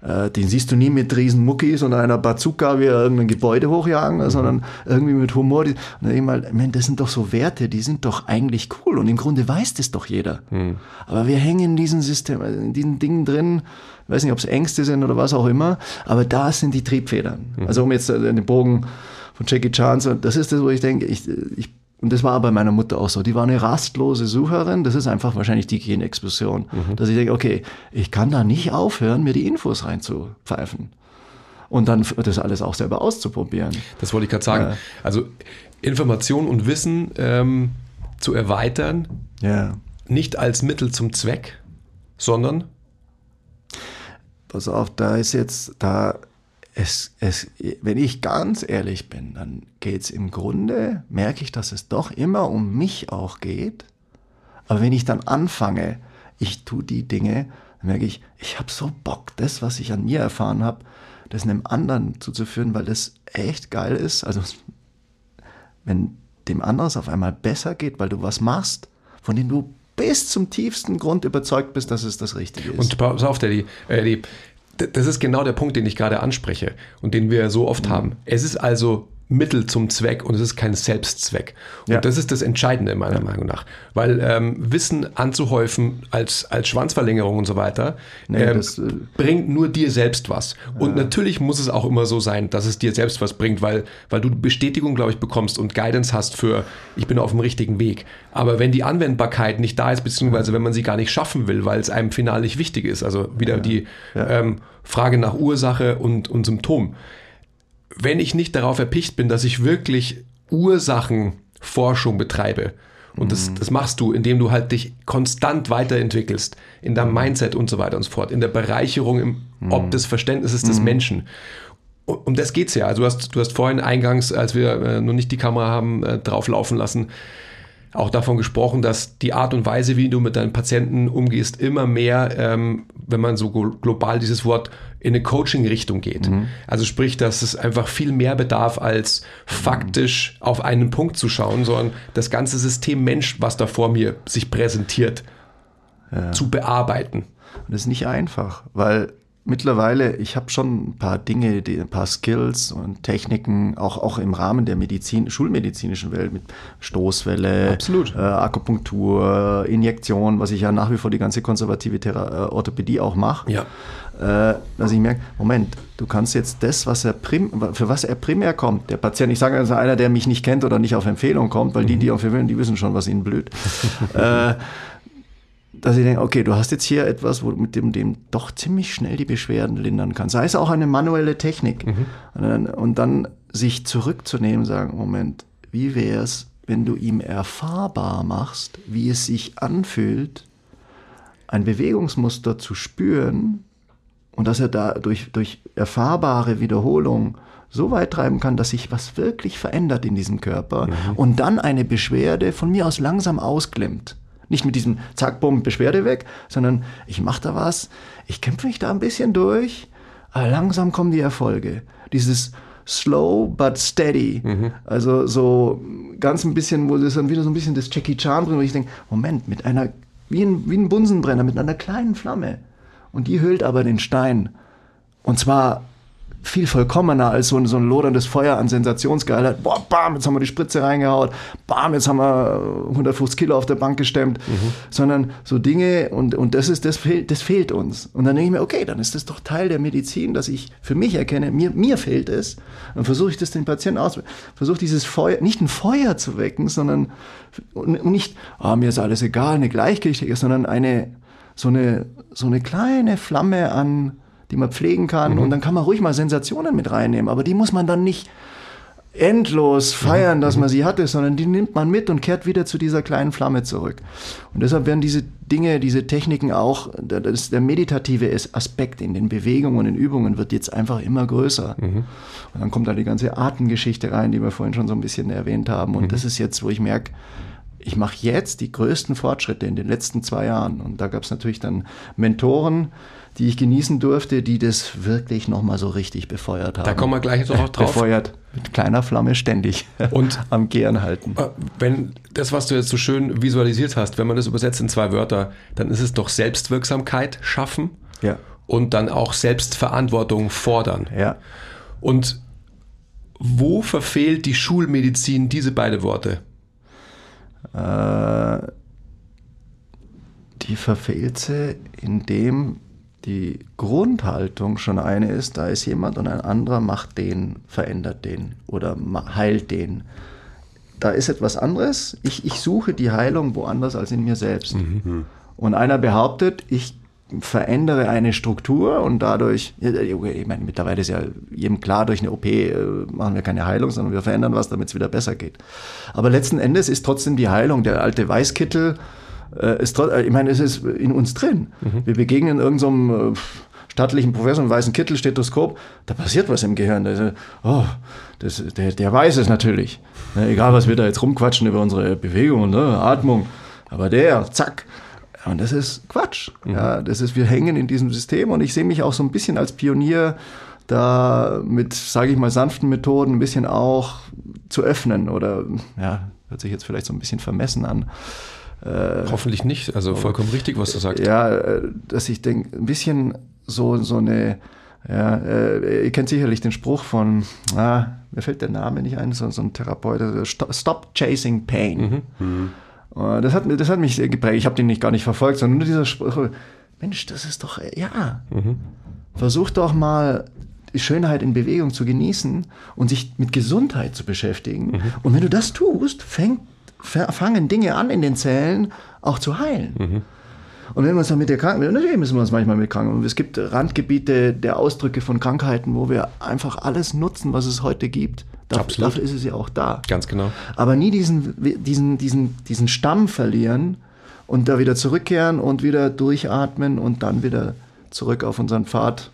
Äh, den siehst du nie mit riesen Muckis und einer Bazooka wie irgendein Gebäude hochjagen, mhm. sondern irgendwie mit Humor. Und dann denke ich mal, man, das sind doch so Werte, die sind doch eigentlich cool und im Grunde weiß das doch jeder. Mhm. Aber wir hängen in diesen System, in diesen Dingen drin, ich weiß nicht, ob es Ängste sind oder was auch immer, aber da sind die Triebfedern. Mhm. Also um jetzt äh, den Bogen von Jackie Chan, das ist das, wo ich denke, ich, ich und das war bei meiner Mutter auch so. Die war eine rastlose Sucherin. Das ist einfach wahrscheinlich die Genexplosion. Mhm. Dass ich denke, okay, ich kann da nicht aufhören, mir die Infos reinzupfeifen. und dann das alles auch selber auszuprobieren. Das wollte ich gerade sagen. Ja. Also Information und Wissen ähm, zu erweitern, ja. nicht als Mittel zum Zweck, sondern Pass auf, da ist jetzt, da es, es, wenn ich ganz ehrlich bin, dann geht es im Grunde, merke ich, dass es doch immer um mich auch geht. Aber wenn ich dann anfange, ich tue die Dinge, dann merke ich, ich habe so Bock, das, was ich an mir erfahren habe, das einem anderen zuzuführen, weil das echt geil ist. Also wenn dem anderen es auf einmal besser geht, weil du was machst, von dem du bis zum tiefsten Grund überzeugt bist, dass es das Richtige ist. Und pass auf, Daddy, äh, das ist genau der Punkt, den ich gerade anspreche und den wir so oft mhm. haben. Es ist also Mittel zum Zweck und es ist kein Selbstzweck. Und ja. das ist das Entscheidende meiner ja. Meinung nach. Weil ähm, Wissen anzuhäufen als, als Schwanzverlängerung und so weiter nee, ähm, das, äh, bringt nur dir selbst was. Ja. Und natürlich muss es auch immer so sein, dass es dir selbst was bringt, weil, weil du Bestätigung, glaube ich, bekommst und Guidance hast für, ich bin auf dem richtigen Weg. Aber wenn die Anwendbarkeit nicht da ist, beziehungsweise wenn man sie gar nicht schaffen will, weil es einem final nicht wichtig ist, also wieder die ähm, Frage nach Ursache und, und Symptom wenn ich nicht darauf erpicht bin, dass ich wirklich Ursachenforschung betreibe, und das, mhm. das machst du, indem du halt dich konstant weiterentwickelst, in deinem mhm. Mindset und so weiter und so fort, in der Bereicherung im mhm. Ob des Verständnisses des Menschen. Um das geht's ja. Also du hast, du hast vorhin eingangs, als wir äh, noch nicht die Kamera haben äh, drauf laufen lassen, auch davon gesprochen, dass die Art und Weise, wie du mit deinen Patienten umgehst, immer mehr, ähm, wenn man so global dieses Wort in eine Coaching-Richtung geht. Mhm. Also sprich, dass es einfach viel mehr bedarf, als faktisch auf einen Punkt zu schauen, sondern das ganze System Mensch, was da vor mir sich präsentiert, ja. zu bearbeiten. Und das ist nicht einfach, weil mittlerweile, ich habe schon ein paar Dinge, die, ein paar Skills und Techniken, auch, auch im Rahmen der Medizin, schulmedizinischen Welt mit Stoßwelle. Äh, Akupunktur, Injektion, was ich ja nach wie vor die ganze konservative Thera äh, Orthopädie auch mache. Ja. Äh, dass ich merke, Moment, du kannst jetzt das, was er prim, für was er primär kommt, der Patient, ich sage also einer, der mich nicht kennt oder nicht auf Empfehlung kommt, weil mhm. die, die auf Empfehlung, die wissen schon, was ihnen blüht. äh, dass ich denke, okay, du hast jetzt hier etwas, wo mit dem, dem doch ziemlich schnell die Beschwerden lindern kann. Sei es auch eine manuelle Technik. Mhm. Und, dann, und, dann, sich zurückzunehmen und sagen, Moment, wie wäre es, wenn du ihm erfahrbar machst, wie es sich anfühlt, ein Bewegungsmuster zu spüren und dass er da durch, durch erfahrbare Wiederholung so weit treiben kann, dass sich was wirklich verändert in diesem Körper mhm. und dann eine Beschwerde von mir aus langsam ausklemmt. Nicht mit diesem Zack, Bumm, Beschwerde weg, sondern ich mache da was, ich kämpfe mich da ein bisschen durch, aber langsam kommen die Erfolge. Dieses slow but steady. Mhm. Also so ganz ein bisschen, wo es dann wieder so ein bisschen das Jackie Chan drin, wo ich denke, Moment, mit einer, wie ein, wie ein Bunsenbrenner, mit einer kleinen Flamme. Und die hüllt aber den Stein. Und zwar viel vollkommener als so ein, so ein loderndes Feuer an Sensationsgeilheit. Boah, bam, jetzt haben wir die Spritze reingehaut. Bam, jetzt haben wir 150 Kilo auf der Bank gestemmt. Mhm. Sondern so Dinge und, und das ist, das fehlt, das fehlt uns. Und dann denke ich mir, okay, dann ist das doch Teil der Medizin, dass ich für mich erkenne, mir, mir fehlt es. Dann versuche ich das den Patienten aus, versuche dieses Feuer, nicht ein Feuer zu wecken, sondern und nicht, oh, mir ist alles egal, eine gleichgültige, sondern eine, so eine, so eine kleine Flamme an, die man pflegen kann. Mhm. Und dann kann man ruhig mal Sensationen mit reinnehmen. Aber die muss man dann nicht endlos feiern, dass mhm. man sie hatte, sondern die nimmt man mit und kehrt wieder zu dieser kleinen Flamme zurück. Und deshalb werden diese Dinge, diese Techniken auch, das, der meditative Aspekt in den Bewegungen und in Übungen wird jetzt einfach immer größer. Mhm. Und dann kommt da die ganze Atemgeschichte rein, die wir vorhin schon so ein bisschen erwähnt haben. Und mhm. das ist jetzt, wo ich merke, ich mache jetzt die größten Fortschritte in den letzten zwei Jahren. Und da gab es natürlich dann Mentoren, die ich genießen durfte, die das wirklich nochmal so richtig befeuert haben. Da kommen wir gleich noch drauf. Befeuert mit kleiner Flamme ständig und am Gern halten. Äh, wenn das, was du jetzt so schön visualisiert hast, wenn man das übersetzt in zwei Wörter, dann ist es doch Selbstwirksamkeit schaffen ja. und dann auch Selbstverantwortung fordern. Ja. Und wo verfehlt die Schulmedizin diese beiden Worte? Äh, die verfehlt sie, indem die Grundhaltung schon eine ist, da ist jemand und ein anderer macht den, verändert den oder heilt den. Da ist etwas anderes. Ich, ich suche die Heilung woanders als in mir selbst. Mhm. Und einer behauptet, ich verändere eine Struktur und dadurch, ich meine, mittlerweile ist ja jedem klar, durch eine OP äh, machen wir keine Heilung, sondern wir verändern was, damit es wieder besser geht. Aber letzten Endes ist trotzdem die Heilung, der alte Weißkittel, äh, ist, ich meine, es ist in uns drin. Mhm. Wir begegnen irgendeinem so stattlichen Professor im weißen Kittel, Stethoskop, da passiert was im Gehirn. Das, oh, das, der, der weiß es natürlich. Ne, egal, was wir da jetzt rumquatschen über unsere Bewegungen, ne, Atmung. Aber der, zack. Und das ist Quatsch. Mhm. Ja, das ist, wir hängen in diesem System und ich sehe mich auch so ein bisschen als Pionier, da mit, sage ich mal, sanften Methoden ein bisschen auch zu öffnen oder, ja, hört sich jetzt vielleicht so ein bisschen vermessen an. Äh, Hoffentlich nicht, also vollkommen richtig, was du sagst. Ja, äh, dass ich denke, ein bisschen so, so eine, ja, äh, ihr kennt sicherlich den Spruch von, ah, mir fällt der Name nicht ein, so, so ein Therapeut, also Stop Chasing Pain. Mhm. Mhm. Das, hat, das hat mich geprägt. Ich habe den nicht gar nicht verfolgt, sondern nur dieser Spruch, Mensch, das ist doch, ja, mhm. versuch doch mal die Schönheit in Bewegung zu genießen und sich mit Gesundheit zu beschäftigen. Mhm. Und wenn du das tust, fängt, fangen Dinge an in den Zellen auch zu heilen. Mhm. Und wenn wir uns dann mit der Krankheit, natürlich müssen wir uns manchmal mit Krankheiten. Es gibt Randgebiete der Ausdrücke von Krankheiten, wo wir einfach alles nutzen, was es heute gibt. Dafür, dafür ist es ja auch da. Ganz genau. Aber nie diesen, diesen, diesen, diesen Stamm verlieren und da wieder zurückkehren und wieder durchatmen und dann wieder zurück auf unseren Pfad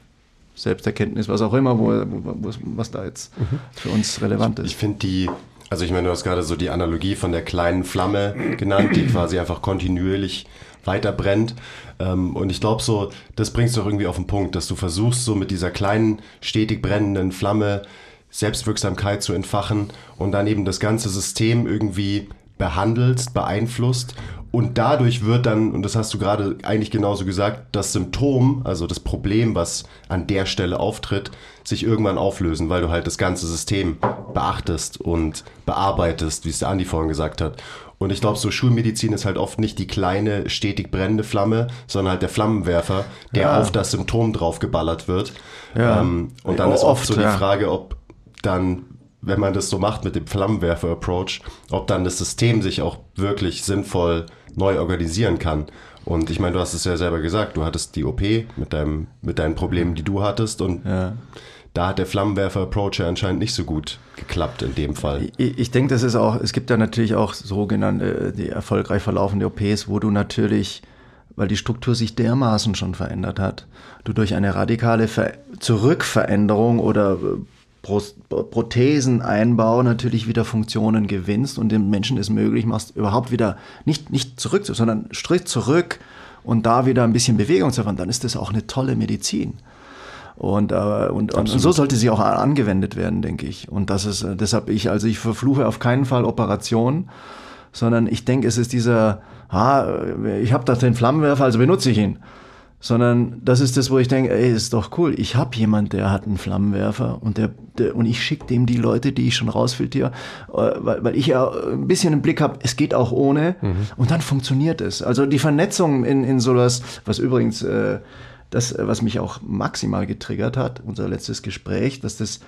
Selbsterkenntnis, was auch immer, wo, wo, was da jetzt mhm. für uns relevant ist. Ich finde die, also ich meine, du hast gerade so die Analogie von der kleinen Flamme genannt, die quasi einfach kontinuierlich weiter brennt. Ähm, und ich glaube so, das bringst du auch irgendwie auf den Punkt, dass du versuchst so mit dieser kleinen, stetig brennenden Flamme Selbstwirksamkeit zu entfachen und dann eben das ganze System irgendwie behandelst, beeinflusst und dadurch wird dann, und das hast du gerade eigentlich genauso gesagt, das Symptom, also das Problem, was an der Stelle auftritt, sich irgendwann auflösen, weil du halt das ganze System beachtest und bearbeitest, wie es der Andi vorhin gesagt hat. Und ich glaube, so Schulmedizin ist halt oft nicht die kleine, stetig brennende Flamme, sondern halt der Flammenwerfer, der ja. auf das Symptom draufgeballert wird. Ja. Ähm, und dann ist oft so die ja. Frage, ob dann, wenn man das so macht mit dem Flammenwerfer-Approach, ob dann das System sich auch wirklich sinnvoll neu organisieren kann. Und ich meine, du hast es ja selber gesagt, du hattest die OP mit, deinem, mit deinen Problemen, die du hattest und ja da hat der Flammenwerfer-Approach ja anscheinend nicht so gut geklappt in dem Fall. Ich, ich denke, das ist auch, es gibt ja natürlich auch sogenannte, die erfolgreich verlaufende OPs, wo du natürlich, weil die Struktur sich dermaßen schon verändert hat, du durch eine radikale Ver Zurückveränderung oder äh, Protheseneinbau natürlich wieder Funktionen gewinnst und dem Menschen es möglich machst, überhaupt wieder nicht, nicht zurück, sondern Schritt zurück und da wieder ein bisschen Bewegung zu fahren, dann ist das auch eine tolle Medizin. Und, äh, und, und, so sollte sie auch angewendet werden, denke ich. Und das ist äh, deshalb ich, also ich verfluche auf keinen Fall Operation, sondern ich denke, es ist dieser, ah, ich habe da den Flammenwerfer, also benutze ich ihn. Sondern das ist das, wo ich denke, ey, ist doch cool. Ich habe jemand, der hat einen Flammenwerfer und der, der und ich schicke dem die Leute, die ich schon rausfiltriere, äh, weil, weil ich ja ein bisschen im Blick habe, es geht auch ohne mhm. und dann funktioniert es. Also die Vernetzung in, in sowas, was übrigens äh, das, äh, was mich auch maximal getriggert hat, unser letztes Gespräch, dass das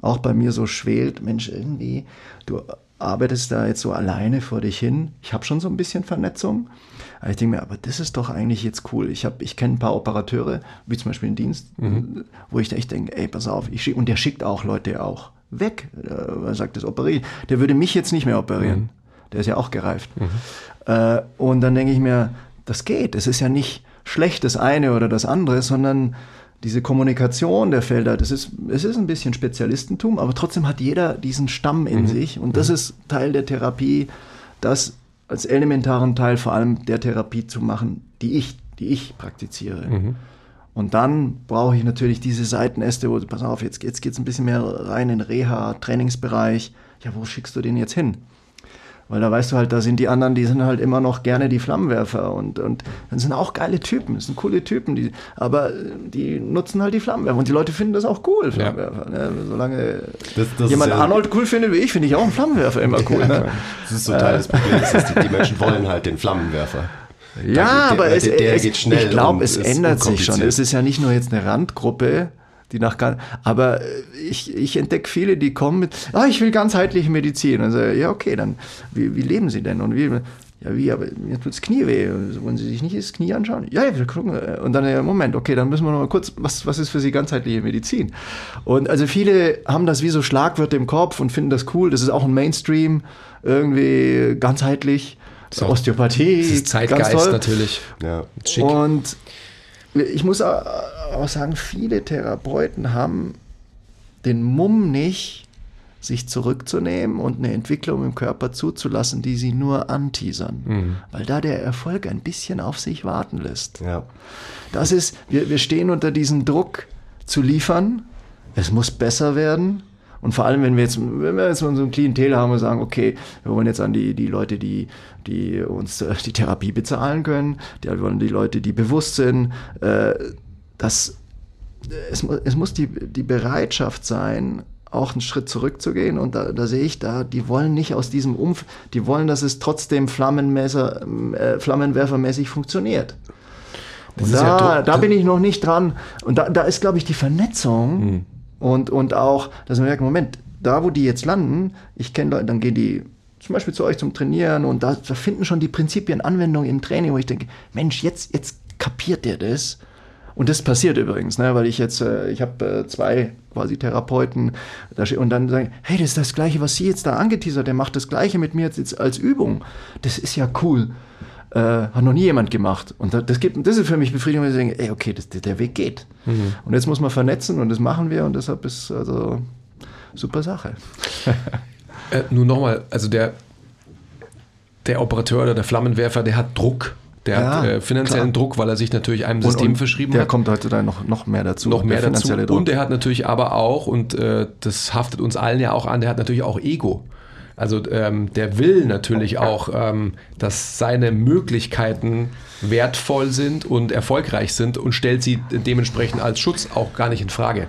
auch bei mir so schwelt, Mensch, irgendwie, du arbeitest da jetzt so alleine vor dich hin. Ich habe schon so ein bisschen Vernetzung. Aber ich denke mir, aber das ist doch eigentlich jetzt cool. Ich, ich kenne ein paar Operateure, wie zum Beispiel im Dienst, mhm. wo ich echt denke, ey, pass auf, ich schick, und der schickt auch Leute auch weg. Äh, er sagt, das operiere Der würde mich jetzt nicht mehr operieren. Mhm. Der ist ja auch gereift. Mhm. Äh, und dann denke ich mir, das geht. Es ist ja nicht, schlecht das eine oder das andere, sondern diese Kommunikation der Felder, das ist, es ist ein bisschen Spezialistentum, aber trotzdem hat jeder diesen Stamm in mhm. sich und das mhm. ist Teil der Therapie, das als elementaren Teil vor allem der Therapie zu machen, die ich, die ich praktiziere. Mhm. Und dann brauche ich natürlich diese Seitenäste, wo, pass auf, jetzt, jetzt geht es ein bisschen mehr rein in Reha, Trainingsbereich. Ja, wo schickst du den jetzt hin? Weil da weißt du halt, da sind die anderen, die sind halt immer noch gerne die Flammenwerfer und, und das sind auch geile Typen, das sind coole Typen, die, aber die nutzen halt die Flammenwerfer und die Leute finden das auch cool, Flammenwerfer. Ja. Ne? Solange das, das jemand Arnold cool findet wie ich, finde ich auch einen Flammenwerfer immer cool. Ne? Das ist so Teil des Problems, dass die, die Menschen wollen halt den Flammenwerfer. Ja, der, aber der, es, der, es, ich glaube, es ändert sich schon. Es ist ja nicht nur jetzt eine Randgruppe, die nach aber äh, ich, ich entdecke viele, die kommen mit, ah, ich will ganzheitliche Medizin. Also, ja, okay, dann, wie, wie leben sie denn? Und wie, Ja, wie, aber mir tut das Knie weh. Wollen Sie sich nicht das Knie anschauen? Ja, ja, wir gucken. Und dann, ja, Moment, okay, dann müssen wir noch mal kurz, was, was ist für Sie ganzheitliche Medizin? Und also viele haben das wie so Schlagwörter im Kopf und finden das cool. Das ist auch ein Mainstream, irgendwie ganzheitlich. So. Osteopathie. Das ist Zeitgeist natürlich. Ja. Schick. Und ich muss auch sagen, viele Therapeuten haben den Mumm nicht, sich zurückzunehmen und eine Entwicklung im Körper zuzulassen, die sie nur anteasern, mhm. weil da der Erfolg ein bisschen auf sich warten lässt. Ja. Das ist, wir, wir stehen unter diesem Druck zu liefern, es muss besser werden. Und vor allem, wenn wir jetzt, wenn wir jetzt so ein Klientel haben und sagen, okay, wir wollen jetzt an die, die Leute, die, die uns äh, die Therapie bezahlen können, die, wir wollen die Leute, die bewusst sind, äh, dass es, es muss die, die Bereitschaft sein, auch einen Schritt zurückzugehen. Und da, da sehe ich da, die wollen nicht aus diesem Umf, die wollen, dass es trotzdem Flammenmesser, äh, Flammenwerfermäßig funktioniert. Und da, ja da bin ich noch nicht dran. Und da, da ist, glaube ich, die Vernetzung mhm. Und, und auch, dass man merkt, Moment, da wo die jetzt landen, ich kenne Leute, dann gehen die zum Beispiel zu euch zum Trainieren und da, da finden schon die Prinzipien Anwendung im Training, wo ich denke, Mensch, jetzt, jetzt kapiert der das und das passiert übrigens, ne, weil ich jetzt, äh, ich habe äh, zwei quasi Therapeuten da und dann sagen, hey, das ist das Gleiche, was Sie jetzt da angeteasert, der macht das Gleiche mit mir jetzt als Übung. Das ist ja cool. Äh, hat noch nie jemand gemacht. Und das, gibt, das ist für mich Befriedigung, wenn ich denke, ey, okay, das, der Weg geht. Mhm. Und jetzt muss man vernetzen und das machen wir und deshalb ist also super Sache. äh, nun nochmal, also der, der Operateur oder der Flammenwerfer, der hat Druck der ja, hat äh, finanziellen klar. Druck, weil er sich natürlich einem System und, und verschrieben der hat. Der kommt heutzutage noch, noch mehr dazu. Noch mehr dazu. Druck. Und er hat natürlich aber auch, und äh, das haftet uns allen ja auch an, der hat natürlich auch Ego. Also ähm, der will natürlich auch, ähm, dass seine Möglichkeiten wertvoll sind und erfolgreich sind und stellt sie dementsprechend als Schutz auch gar nicht in Frage.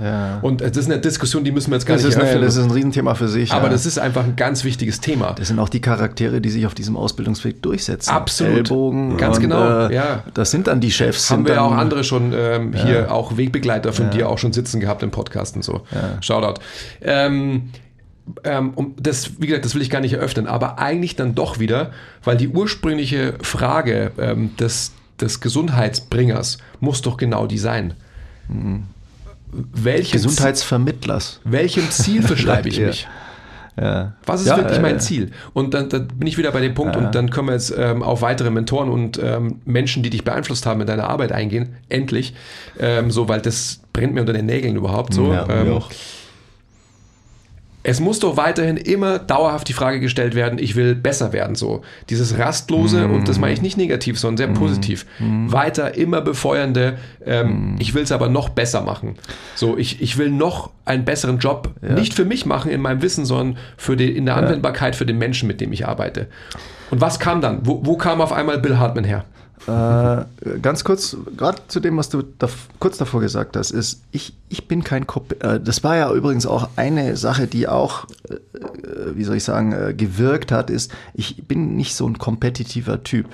Ja. Und das ist eine Diskussion, die müssen wir jetzt gar das nicht eröffnen. das ist ein Riesenthema für sich. Aber ja. das ist einfach ein ganz wichtiges Thema. Das sind auch die Charaktere, die sich auf diesem Ausbildungsweg durchsetzen. Absolut. Ellbogen. Ganz und, genau. Äh, ja. Das sind dann die Chefs. Haben wir ja auch andere schon ähm, hier, auch Wegbegleiter von dir auch schon sitzen gehabt im Podcast und so. Shoutout. Ähm, ähm, um das, wie gesagt, das will ich gar nicht eröffnen, aber eigentlich dann doch wieder, weil die ursprüngliche Frage ähm, des, des Gesundheitsbringers muss doch genau die sein. Mhm welches Gesundheitsvermittlers. Welchem Ziel verschreibe ich mich? Ja. Was ist ja, wirklich mein äh, Ziel? Und dann, dann, bin ich wieder bei dem Punkt ja. und dann können wir jetzt ähm, auf weitere Mentoren und ähm, Menschen, die dich beeinflusst haben in deiner Arbeit eingehen. Endlich. Ähm, so, weil das brennt mir unter den Nägeln überhaupt so. Ja, es muss doch weiterhin immer dauerhaft die Frage gestellt werden, ich will besser werden, so. Dieses rastlose, mm. und das meine ich nicht negativ, sondern sehr mm. positiv, mm. weiter immer befeuernde, ähm, mm. ich will es aber noch besser machen. So, ich, ich will noch einen besseren Job, ja. nicht für mich machen in meinem Wissen, sondern für die, in der Anwendbarkeit für den Menschen, mit dem ich arbeite. Und was kam dann? Wo, wo kam auf einmal Bill Hartman her? Äh, ganz kurz, gerade zu dem, was du da, kurz davor gesagt hast, ist, ich, ich bin kein Kop äh, Das war ja übrigens auch eine Sache, die auch, äh, wie soll ich sagen, äh, gewirkt hat, ist, ich bin nicht so ein kompetitiver Typ.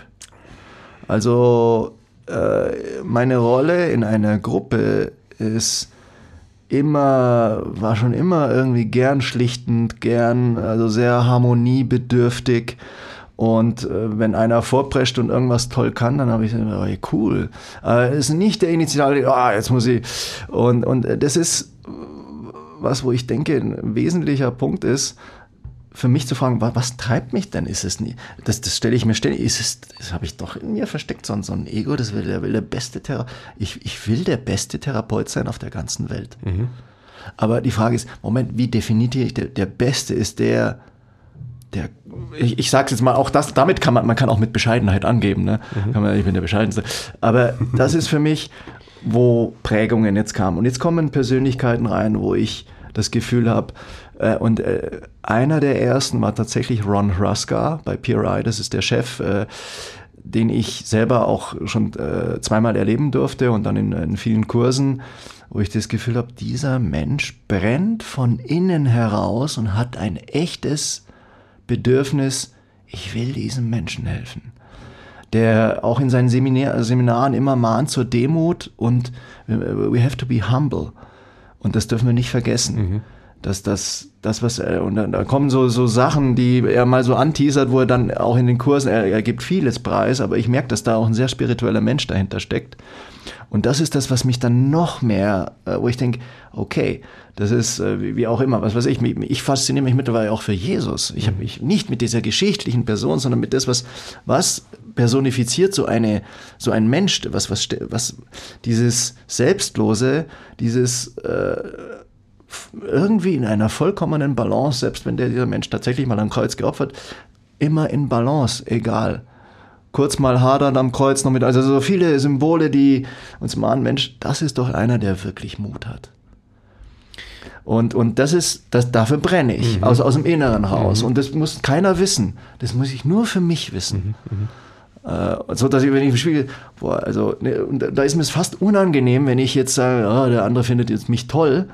Also äh, meine Rolle in einer Gruppe ist immer, war schon immer irgendwie gern schlichtend, gern, also sehr harmoniebedürftig. Und äh, wenn einer vorprescht und irgendwas toll kann, dann habe ich gesagt, oh, cool. Äh, es ist nicht der Initial, ah, jetzt muss ich. Und, und das ist was, wo ich denke, ein wesentlicher Punkt ist, für mich zu fragen, was, was treibt mich denn? Ist es nie, das, das stelle ich mir ständig, ist es, das habe ich doch in mir versteckt, so, so ein Ego, das will, der will der beste Therapeut, ich, ich will der beste Therapeut sein auf der ganzen Welt. Mhm. Aber die Frage ist, Moment, wie definiere ich, der, der Beste ist der, der, ich, ich sage jetzt mal, auch das, damit kann man, man kann auch mit Bescheidenheit angeben, ne? Mhm. Man, ich bin der Bescheidenste. Aber das ist für mich, wo Prägungen jetzt kamen. Und jetzt kommen Persönlichkeiten rein, wo ich das Gefühl habe, äh, und äh, einer der ersten war tatsächlich Ron Hruska bei PRI, das ist der Chef, äh, den ich selber auch schon äh, zweimal erleben durfte und dann in, in vielen Kursen, wo ich das Gefühl habe, dieser Mensch brennt von innen heraus und hat ein echtes Bedürfnis, ich will diesem Menschen helfen. Der auch in seinen Seminar, Seminaren immer mahnt zur Demut und we have to be humble. Und das dürfen wir nicht vergessen. Mhm. dass das, das was, er, und dann, da kommen so, so Sachen, die er mal so anteasert, wo er dann auch in den Kursen, er, er gibt vieles preis, aber ich merke, dass da auch ein sehr spiritueller Mensch dahinter steckt. Und das ist das, was mich dann noch mehr, äh, wo ich denke, okay, das ist äh, wie auch immer, was weiß ich, ich fasziniere mich mittlerweile auch für Jesus. Ich habe mich nicht mit dieser geschichtlichen Person, sondern mit das, was, was personifiziert so eine, so ein Mensch, was, was, was, dieses Selbstlose, dieses, äh, irgendwie in einer vollkommenen Balance, selbst wenn der, dieser Mensch tatsächlich mal am Kreuz geopfert, immer in Balance, egal. Kurz mal hadern am Kreuz noch mit, also so viele Symbole, die uns mahnen, Mensch, das ist doch einer, der wirklich Mut hat. Und, und das ist, das, dafür brenne ich, mhm. aus, aus dem Inneren raus. Mhm. Und das muss keiner wissen. Das muss ich nur für mich wissen. Mhm. mhm. Äh, so dass ich, wenn ich im Spiegel, boah, also, ne, da ist mir es fast unangenehm, wenn ich jetzt sage, oh, der andere findet jetzt mich toll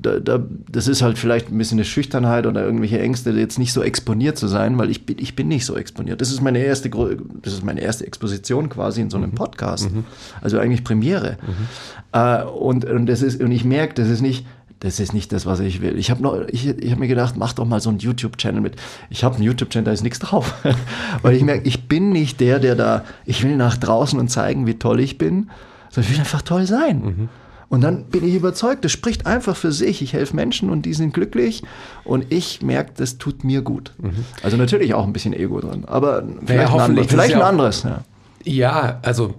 da, da, das ist halt vielleicht ein bisschen eine Schüchternheit oder irgendwelche Ängste, jetzt nicht so exponiert zu sein, weil ich bin, ich bin nicht so exponiert. Das ist meine erste, das ist meine erste Exposition quasi in so einem mhm. Podcast. Mhm. Also eigentlich Premiere. Mhm. Äh, und, und das ist, und ich merke, das ist nicht, das ist nicht das, was ich will. Ich habe ich, ich habe mir gedacht, mach doch mal so einen YouTube-Channel mit. Ich habe einen YouTube-Channel, da ist nichts drauf, weil ich merke, ich bin nicht der, der da, ich will nach draußen und zeigen, wie toll ich bin, sondern ich will einfach toll sein. Mhm. Und dann bin ich überzeugt, das spricht einfach für sich. Ich helfe Menschen und die sind glücklich und ich merke, das tut mir gut. Mhm. Also natürlich auch ein bisschen Ego drin, aber vielleicht, naja, ein, anderes, vielleicht ein anderes. Ja. ja, also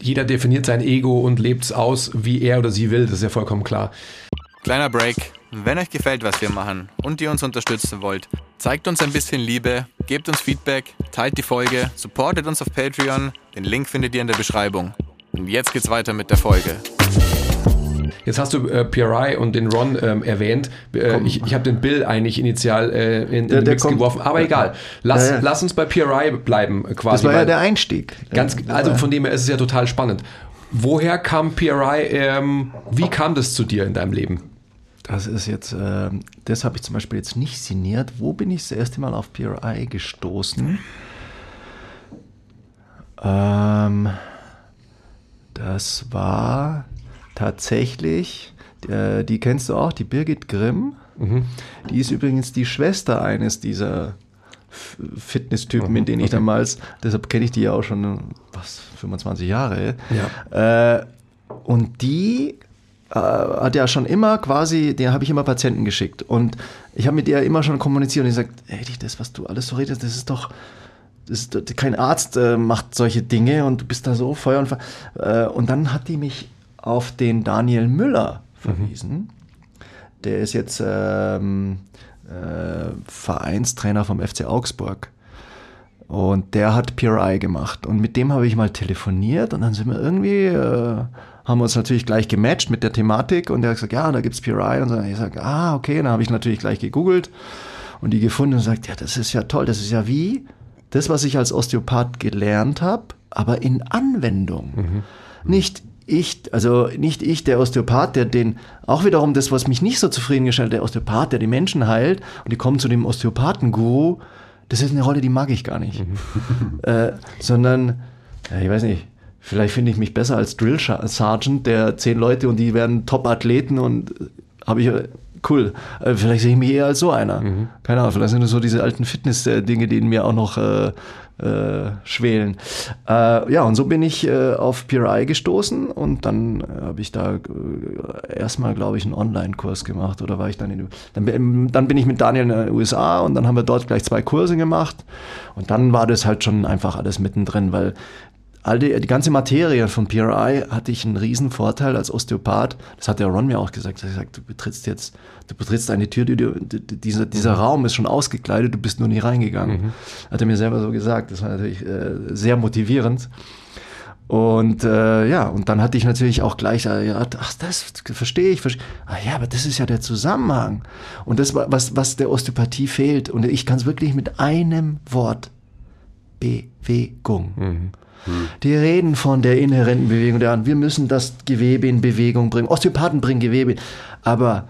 jeder definiert sein Ego und lebt es aus, wie er oder sie will, das ist ja vollkommen klar. Kleiner Break. Wenn euch gefällt, was wir machen und ihr uns unterstützen wollt, zeigt uns ein bisschen Liebe, gebt uns Feedback, teilt die Folge, supportet uns auf Patreon. Den Link findet ihr in der Beschreibung. Und jetzt geht's weiter mit der Folge. Jetzt hast du äh, PRI und den Ron ähm, erwähnt. Äh, ich ich habe den Bill eigentlich initial äh, in, in der, den Mix kommt, geworfen, aber egal. Lass, ja, ja. lass uns bei PRI bleiben äh, quasi. Das war ja der Einstieg. Ganz, also von dem her ist es ja total spannend. Woher kam PRI? Ähm, wie kam das zu dir in deinem Leben? Das ist jetzt, äh, das habe ich zum Beispiel jetzt nicht signiert. Wo bin ich das erste Mal auf PRI gestoßen? Ähm, das war tatsächlich, äh, die kennst du auch, die Birgit Grimm. Mhm. Die ist übrigens die Schwester eines dieser Fitnesstypen, mhm. in denen ich damals, deshalb kenne ich die ja auch schon, was, 25 Jahre. Ja. Äh, und die äh, hat ja schon immer quasi, der habe ich immer Patienten geschickt. Und ich habe mit der immer schon kommuniziert und ich gesagt, ey, das, was du alles so redest, das ist doch, das ist, kein Arzt äh, macht solche Dinge und du bist da so Feuer und Feuer. Äh, und dann hat die mich auf den Daniel Müller verwiesen. Mhm. Der ist jetzt ähm, äh, Vereinstrainer vom FC Augsburg. Und der hat PRI gemacht. Und mit dem habe ich mal telefoniert und dann sind wir irgendwie, äh, haben wir uns natürlich gleich gematcht mit der Thematik und der hat gesagt, ja, da gibt es PRI. Und so. ich sage, ah, okay, dann habe ich natürlich gleich gegoogelt und die gefunden und sagt, ja, das ist ja toll, das ist ja wie das, was ich als Osteopath gelernt habe, aber in Anwendung. Mhm. Nicht ich, also nicht ich, der Osteopath, der den, auch wiederum das, was mich nicht so zufriedengestellt, der Osteopath, der die Menschen heilt und die kommen zu dem Osteopathen-Guru, das ist eine Rolle, die mag ich gar nicht. Mhm. äh, sondern, ja, ich weiß nicht, vielleicht finde ich mich besser als Drill Sergeant, der zehn Leute und die werden Top-Athleten und äh, habe ich, äh, cool. Äh, vielleicht sehe ich mich eher als so einer. Mhm. Keine Ahnung, vielleicht sind das so diese alten Fitness-Dinge, die in mir auch noch äh, äh, schwelen. Äh, ja, und so bin ich auf PRI gestoßen und dann habe ich da erstmal, glaube ich, einen Online-Kurs gemacht oder war ich dann in, dann, dann bin ich mit Daniel in den USA und dann haben wir dort gleich zwei Kurse gemacht und dann war das halt schon einfach alles mittendrin, weil all die, die ganze Materie von PRI hatte ich einen riesen Vorteil als Osteopath. Das hat der Ron mir auch gesagt. Er hat gesagt, du betrittst jetzt, du betrittst eine Tür, die, die, dieser, dieser mhm. Raum ist schon ausgekleidet, du bist nur nicht reingegangen. Mhm. Hat er mir selber so gesagt. Das war natürlich äh, sehr motivierend. Und äh, ja, und dann hatte ich natürlich auch gleich, äh, ja, ach, das verstehe ich, verstehe. Ah ja, aber das ist ja der Zusammenhang. Und das, was, was der Osteopathie fehlt, und ich kann es wirklich mit einem Wort, Bewegung. Mhm. Die reden von der inhärenten Bewegung der Hand. Wir müssen das Gewebe in Bewegung bringen. Osteopathen bringen Gewebe. Aber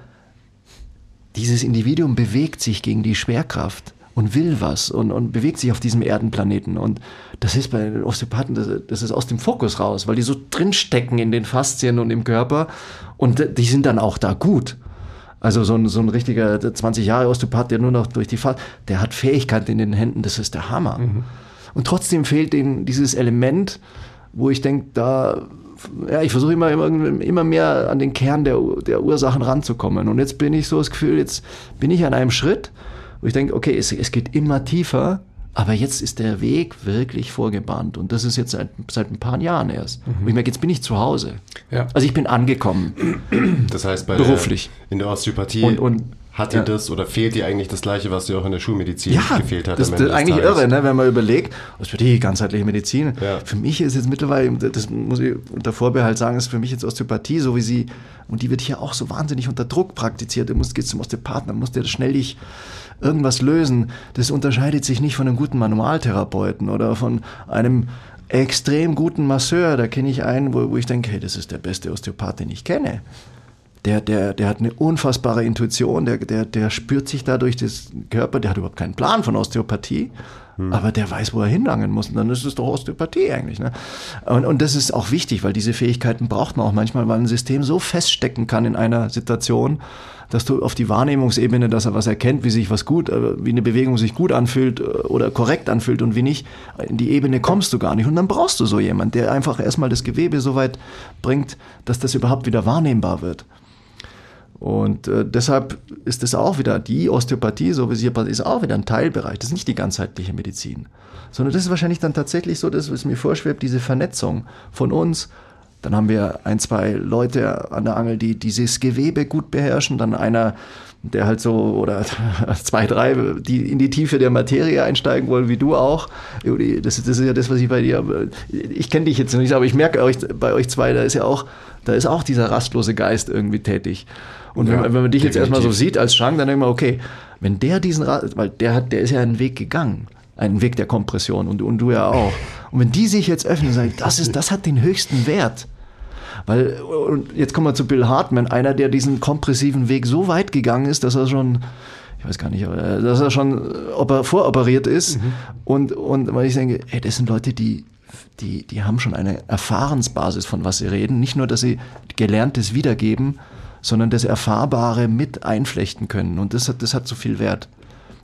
dieses Individuum bewegt sich gegen die Schwerkraft und will was und, und bewegt sich auf diesem Erdenplaneten. Und das ist bei den Osteopathen, das, das, ist aus dem Fokus raus, weil die so drinstecken in den Faszien und im Körper und die sind dann auch da gut. Also so ein, so ein richtiger 20 Jahre Osteopath, der nur noch durch die Fahrt, der hat Fähigkeit in den Händen, das ist der Hammer. Mhm. Und trotzdem fehlt ihnen dieses Element, wo ich denke, da, ja, ich versuche immer, immer, immer mehr an den Kern der, der Ursachen ranzukommen. Und jetzt bin ich so das Gefühl, jetzt bin ich an einem Schritt, wo ich denke, okay, es, es geht immer tiefer aber jetzt ist der Weg wirklich vorgebahnt und das ist jetzt seit, seit ein paar Jahren erst. Mhm. Und ich merke, jetzt bin ich zu Hause. Ja. Also ich bin angekommen. Das heißt, bei beruflich. Der, in der Osteopathie und, und hat dir ja. das oder fehlt dir eigentlich das Gleiche, was dir auch in der Schulmedizin ja, gefehlt hat? Das ist eigentlich irre, ne, wenn man überlegt, Osteopathie, ganzheitliche Medizin. Ja. Für mich ist jetzt mittlerweile, das muss ich unter Vorbehalt sagen, ist für mich jetzt Osteopathie, so wie sie, und die wird hier auch so wahnsinnig unter Druck praktiziert. Du musst, gehst zum Osteopathen, dann musst du schnell dich irgendwas lösen. Das unterscheidet sich nicht von einem guten Manualtherapeuten oder von einem extrem guten Masseur. Da kenne ich einen, wo, wo ich denke, hey, das ist der beste Osteopath, den ich kenne. Der, der, der hat eine unfassbare Intuition, der, der, der spürt sich dadurch das Körper, der hat überhaupt keinen Plan von Osteopathie, hm. aber der weiß, wo er hinlangen muss. Und dann ist es doch Osteopathie eigentlich. Ne? Und, und das ist auch wichtig, weil diese Fähigkeiten braucht man auch manchmal, weil ein System so feststecken kann in einer Situation, dass du auf die Wahrnehmungsebene, dass er was erkennt, wie sich was gut, äh, wie eine Bewegung sich gut anfühlt äh, oder korrekt anfühlt und wie nicht, in die Ebene kommst du gar nicht. Und dann brauchst du so jemand, der einfach erstmal das Gewebe so weit bringt, dass das überhaupt wieder wahrnehmbar wird. Und äh, deshalb ist es auch wieder, die Osteopathie, so wie sie ist auch wieder ein Teilbereich. Das ist nicht die ganzheitliche Medizin, sondern das ist wahrscheinlich dann tatsächlich so, das, was mir vorschwebt, diese Vernetzung von uns dann haben wir ein, zwei Leute an der Angel, die dieses Gewebe gut beherrschen. Dann einer, der halt so, oder zwei, drei, die in die Tiefe der Materie einsteigen wollen, wie du auch. Das, das ist ja das, was ich bei dir, ich kenne dich jetzt nicht, aber ich merke euch, bei euch zwei, da ist ja auch, da ist auch dieser rastlose Geist irgendwie tätig. Und ja, wenn, wenn, man dich jetzt erstmal so sieht als Schrank, dann denkt man, okay, wenn der diesen, weil der hat, der ist ja einen Weg gegangen einen Weg der Kompression und, und du ja auch. Und wenn die sich jetzt öffnen, sagen, das ist, das hat den höchsten Wert. Weil, und jetzt kommen wir zu Bill Hartman, einer, der diesen kompressiven Weg so weit gegangen ist, dass er schon, ich weiß gar nicht, dass er schon voroperiert ist. Mhm. Und, und weil ich denke, ey, das sind Leute, die, die, die haben schon eine Erfahrensbasis, von was sie reden. Nicht nur, dass sie Gelerntes wiedergeben, sondern das Erfahrbare mit einflechten können. Und das hat, das hat so viel Wert.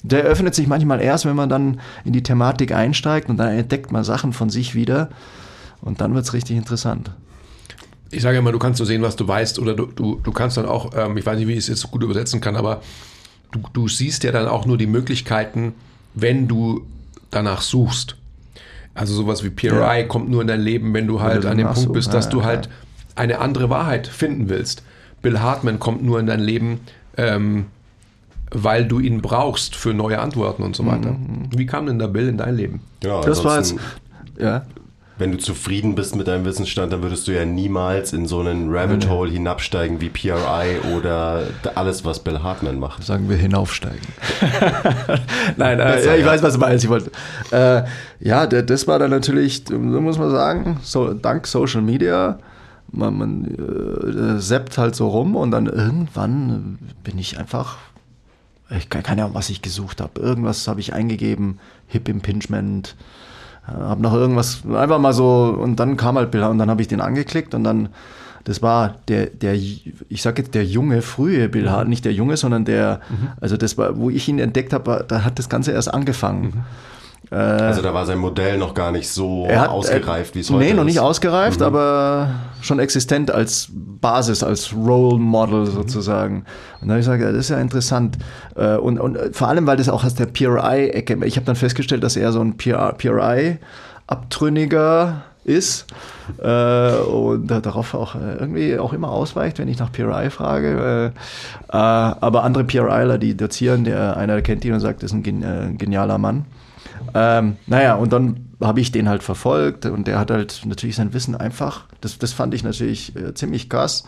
Der öffnet sich manchmal erst, wenn man dann in die Thematik einsteigt und dann entdeckt man Sachen von sich wieder. Und dann wird es richtig interessant ich sage immer, du kannst so sehen, was du weißt, oder du, du, du kannst dann auch, ähm, ich weiß nicht, wie ich es jetzt gut übersetzen kann, aber du, du siehst ja dann auch nur die Möglichkeiten, wenn du danach suchst. Also sowas wie PRI ja. kommt nur in dein Leben, wenn du halt an dem Punkt bist, dass ja, du halt eine andere Wahrheit finden willst. Bill Hartman kommt nur in dein Leben, ähm, weil du ihn brauchst für neue Antworten und so weiter. Mhm. Wie kam denn der Bill in dein Leben? Ja, das war jetzt, ja wenn du zufrieden bist mit deinem Wissensstand, dann würdest du ja niemals in so einen Rabbit Hole hinabsteigen wie PRI oder alles, was Bill Hartman macht. Sagen wir hinaufsteigen. Nein, äh, ja, ich weiß, was du meinst. Ich wollte, äh, ja, das war dann natürlich, so muss man sagen, so, dank Social Media, man, man äh, seppt halt so rum und dann irgendwann bin ich einfach ich keine Ahnung, was ich gesucht habe. Irgendwas habe ich eingegeben, Hip Impingement, habe noch irgendwas, einfach mal so, und dann kam halt Bill und dann habe ich den angeklickt und dann, das war der, der, ich sage jetzt der junge, frühe Bill Hart, nicht der junge, sondern der, mhm. also das war, wo ich ihn entdeckt habe, da hat das Ganze erst angefangen. Mhm. Äh, also da war sein Modell noch gar nicht so hat, ausgereift, wie es heute ist. Nee, noch nicht ausgereift, mhm. aber schon existent als Basis, als Role Model mhm. sozusagen. Und da habe ich gesagt, das ist ja interessant. Äh, und, und vor allem, weil das auch aus der PRI-Ecke, ich habe dann festgestellt, dass er so ein PRI-Abtrünniger ist äh, und darauf auch irgendwie auch immer ausweicht, wenn ich nach PRI frage. Äh, aber andere PRIler, die dozieren, der einer kennt ihn und sagt, das ist ein genialer Mann. Ähm, naja, und dann habe ich den halt verfolgt und der hat halt natürlich sein Wissen einfach, das, das fand ich natürlich äh, ziemlich krass.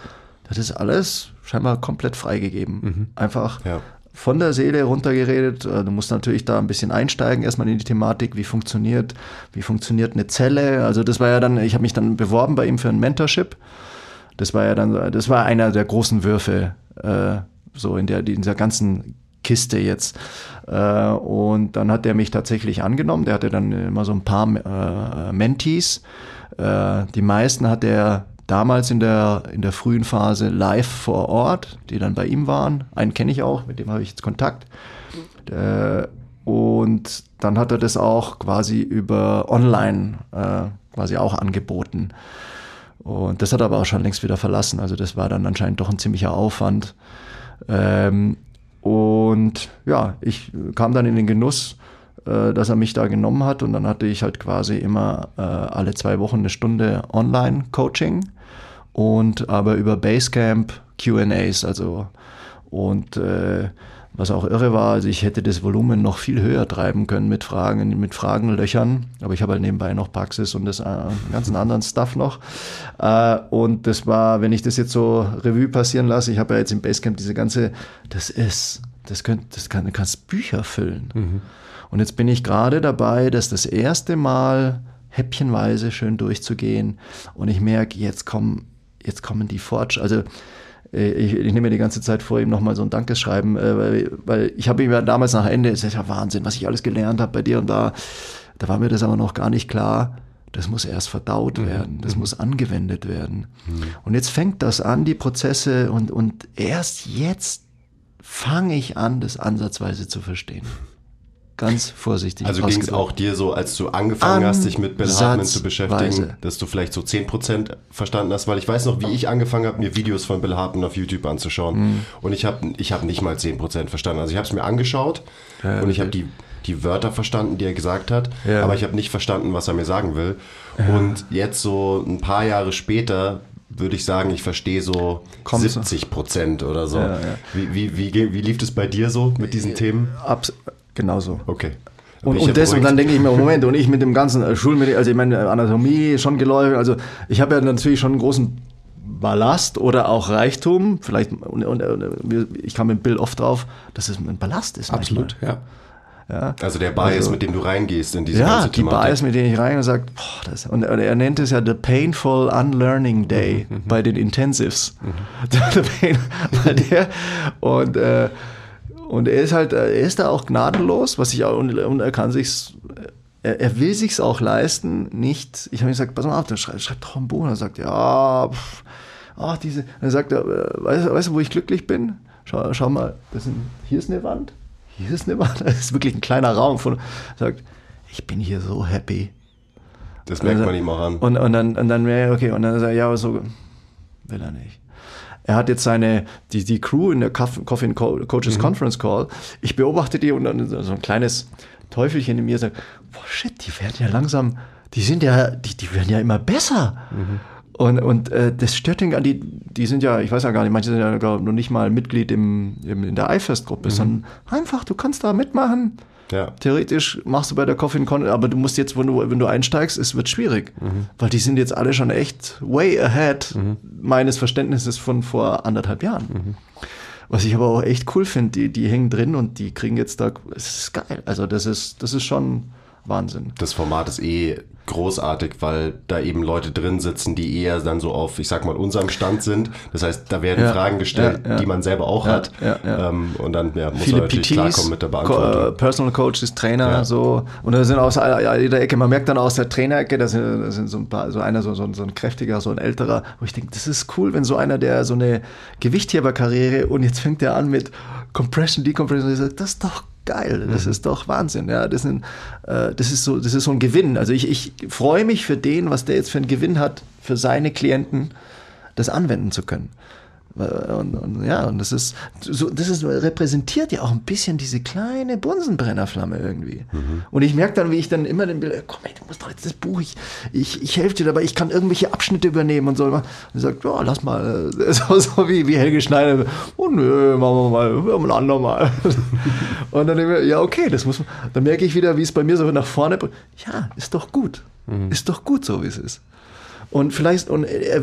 Das ist alles scheinbar komplett freigegeben. Mhm. Einfach ja. von der Seele runtergeredet. Äh, du musst natürlich da ein bisschen einsteigen, erstmal in die Thematik, wie funktioniert, wie funktioniert eine Zelle. Also das war ja dann, ich habe mich dann beworben bei ihm für ein Mentorship. Das war ja dann, das war einer der großen Würfe, äh, so in der, in dieser ganzen Kiste jetzt. Äh, und dann hat er mich tatsächlich angenommen. Der hatte dann immer so ein paar äh, Mentees. Äh, die meisten hat er damals in der, in der frühen Phase live vor Ort, die dann bei ihm waren. Einen kenne ich auch, mit dem habe ich jetzt Kontakt. Äh, und dann hat er das auch quasi über online äh, quasi auch angeboten. Und das hat er aber auch schon längst wieder verlassen. Also das war dann anscheinend doch ein ziemlicher Aufwand. Ähm, und ja, ich kam dann in den Genuss, äh, dass er mich da genommen hat. Und dann hatte ich halt quasi immer äh, alle zwei Wochen eine Stunde Online-Coaching und aber über Basecamp QAs. Also und äh, was auch irre war, also ich hätte das Volumen noch viel höher treiben können mit Fragen, mit Fragenlöchern, aber ich habe halt nebenbei noch Praxis und das äh, ganzen anderen Stuff noch. Äh, und das war, wenn ich das jetzt so Revue passieren lasse, ich habe ja jetzt im Basecamp diese ganze, das ist, das, könnt, das kann, du kannst Bücher füllen. Mhm. Und jetzt bin ich gerade dabei, das das erste Mal häppchenweise schön durchzugehen und ich merke, jetzt kommen, jetzt kommen die Fortschritte, also ich, ich, nehme mir die ganze Zeit vor, ihm nochmal so ein Dankeschreiben, äh, weil, weil ich habe ihm ja damals nach Ende, es ist ja Wahnsinn, was ich alles gelernt habe bei dir und da, da war mir das aber noch gar nicht klar. Das muss erst verdaut mhm. werden, das mhm. muss angewendet werden. Mhm. Und jetzt fängt das an, die Prozesse, und, und erst jetzt fange ich an, das ansatzweise zu verstehen ganz vorsichtig. Also ging es auch dir so, als du angefangen hast, dich mit Bill Hartman zu beschäftigen, dass du vielleicht so 10% verstanden hast, weil ich weiß noch, wie ich angefangen habe, mir Videos von Bill Hartman auf YouTube anzuschauen mhm. und ich habe ich hab nicht mal 10% verstanden. Also ich habe es mir angeschaut ja, und ich habe die, die Wörter verstanden, die er gesagt hat, ja. aber ich habe nicht verstanden, was er mir sagen will. Ja. Und jetzt so ein paar Jahre später würde ich sagen, ich verstehe so Kommst 70 Prozent oder so. Ja, ja. Wie, wie, wie, wie lief es bei dir so mit diesen Themen? Abs Genauso. Okay. Und, und, das, und dann denke ich mir, Moment, und ich mit dem ganzen äh, Schulmittel, also ich meine, Anatomie schon geläufig, also ich habe ja natürlich schon einen großen Ballast oder auch Reichtum, vielleicht, und, und, ich kam mit Bill oft drauf, dass es ein Ballast ist. Absolut, manchmal. ja. Ja. Also der Bias, also, mit dem du reingehst in diese ja, ganze Thematik. Ja, die Bias, mit dem ich reingehe und sage, boah, das, und er nennt es ja the painful unlearning day mhm, mhm. bei den Intensives. Mhm. bei der, und äh, und er ist halt, er ist da auch gnadenlos, was ich auch, und, und er kann sich's, er, er will sich's auch leisten, nicht, ich habe ihm gesagt, pass mal auf, dann schreib, schreib doch ein Buch. Und er sagt, ja, pff, ach, diese, er sagt, äh, weißt, weißt du, wo ich glücklich bin? Schau, schau mal, das sind, hier ist eine Wand, hier ist eine Wand, das ist wirklich ein kleiner Raum von, er sagt, ich bin hier so happy. Das merkt man ihm auch an. Und, und dann, und dann, okay, und dann sagt er, ja, so will er nicht. Er hat jetzt seine, die, die Crew in der Coffin Coaches mhm. Conference Call. Ich beobachte die und dann so ein kleines Teufelchen in mir sagt, boah, shit, die werden ja langsam, die sind ja, die, die werden ja immer besser. Mhm. Und, und äh, das stört den, die, die sind ja, ich weiß ja gar nicht, manche sind ja noch nicht mal Mitglied im, im in der iFest-Gruppe, mhm. sondern einfach, du kannst da mitmachen. Ja. Theoretisch machst du bei der Coffin Con, aber du musst jetzt, wenn du, wenn du einsteigst, es wird schwierig. Mhm. Weil die sind jetzt alle schon echt way ahead mhm. meines Verständnisses von vor anderthalb Jahren. Mhm. Was ich aber auch echt cool finde, die, die hängen drin und die kriegen jetzt da, es ist geil. Also das ist, das ist schon Wahnsinn. Das Format ist eh großartig, weil da eben Leute drin sitzen, die eher dann so auf, ich sag mal, unserem Stand sind. Das heißt, da werden ja, Fragen gestellt, ja, ja. die man selber auch hat. Ähm, und dann muss Viele man natürlich PTs, klarkommen mit der Beantwortung. Äh, Personal Coaches, Trainer, so. Und da sind aus jeder Ecke, man merkt dann aus der Trainerecke, da sind, da sind so ein paar, so einer, so, so, so ein kräftiger, so ein älterer, wo ich denke, das ist cool, wenn so einer, der so eine Gewichtheberkarriere und jetzt fängt er an mit Compression, Decompression, und ich sage, das ist doch geil, das mhm. ist doch Wahnsinn. Ja, das, sind, äh, das, ist so, das ist so ein Gewinn. Also ich, ich freue mich für den, was der jetzt für einen Gewinn hat, für seine Klienten, das anwenden zu können. Und, und, ja, und das ist, so, das ist, repräsentiert ja auch ein bisschen diese kleine Bunsenbrennerflamme irgendwie. Mhm. Und ich merke dann, wie ich dann immer den Bild, komm, ey, du musst doch jetzt das Buch, ich, ich, ich helfe dir dabei, ich kann irgendwelche Abschnitte übernehmen und so. Und er sagt, ja, lass mal, so, so wie, wie Helge Schneider, oh nö, machen wir mal, wir ein andermal. und dann denke ich, ja, okay, das muss man, dann merke ich wieder, wie es bei mir so nach vorne, ja, ist doch gut. Mhm. Ist doch gut so, wie es ist. Und vielleicht, und er, er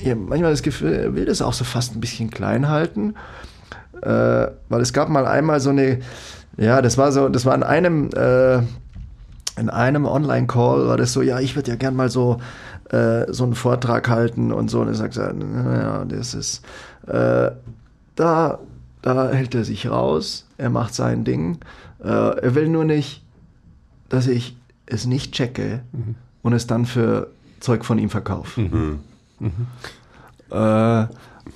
ich habe manchmal das Gefühl, er will das auch so fast ein bisschen klein halten. Äh, weil es gab mal einmal so eine, ja, das war so, das war in einem, äh, in einem Online-Call war das so, ja, ich würde ja gern mal so, äh, so einen Vortrag halten und so. Und er sagt, ja, das ist, äh, da, da hält er sich raus, er macht sein Ding. Äh, er will nur nicht, dass ich es nicht checke mhm. und es dann für Zeug von ihm verkaufe. Mhm. Mhm. Äh,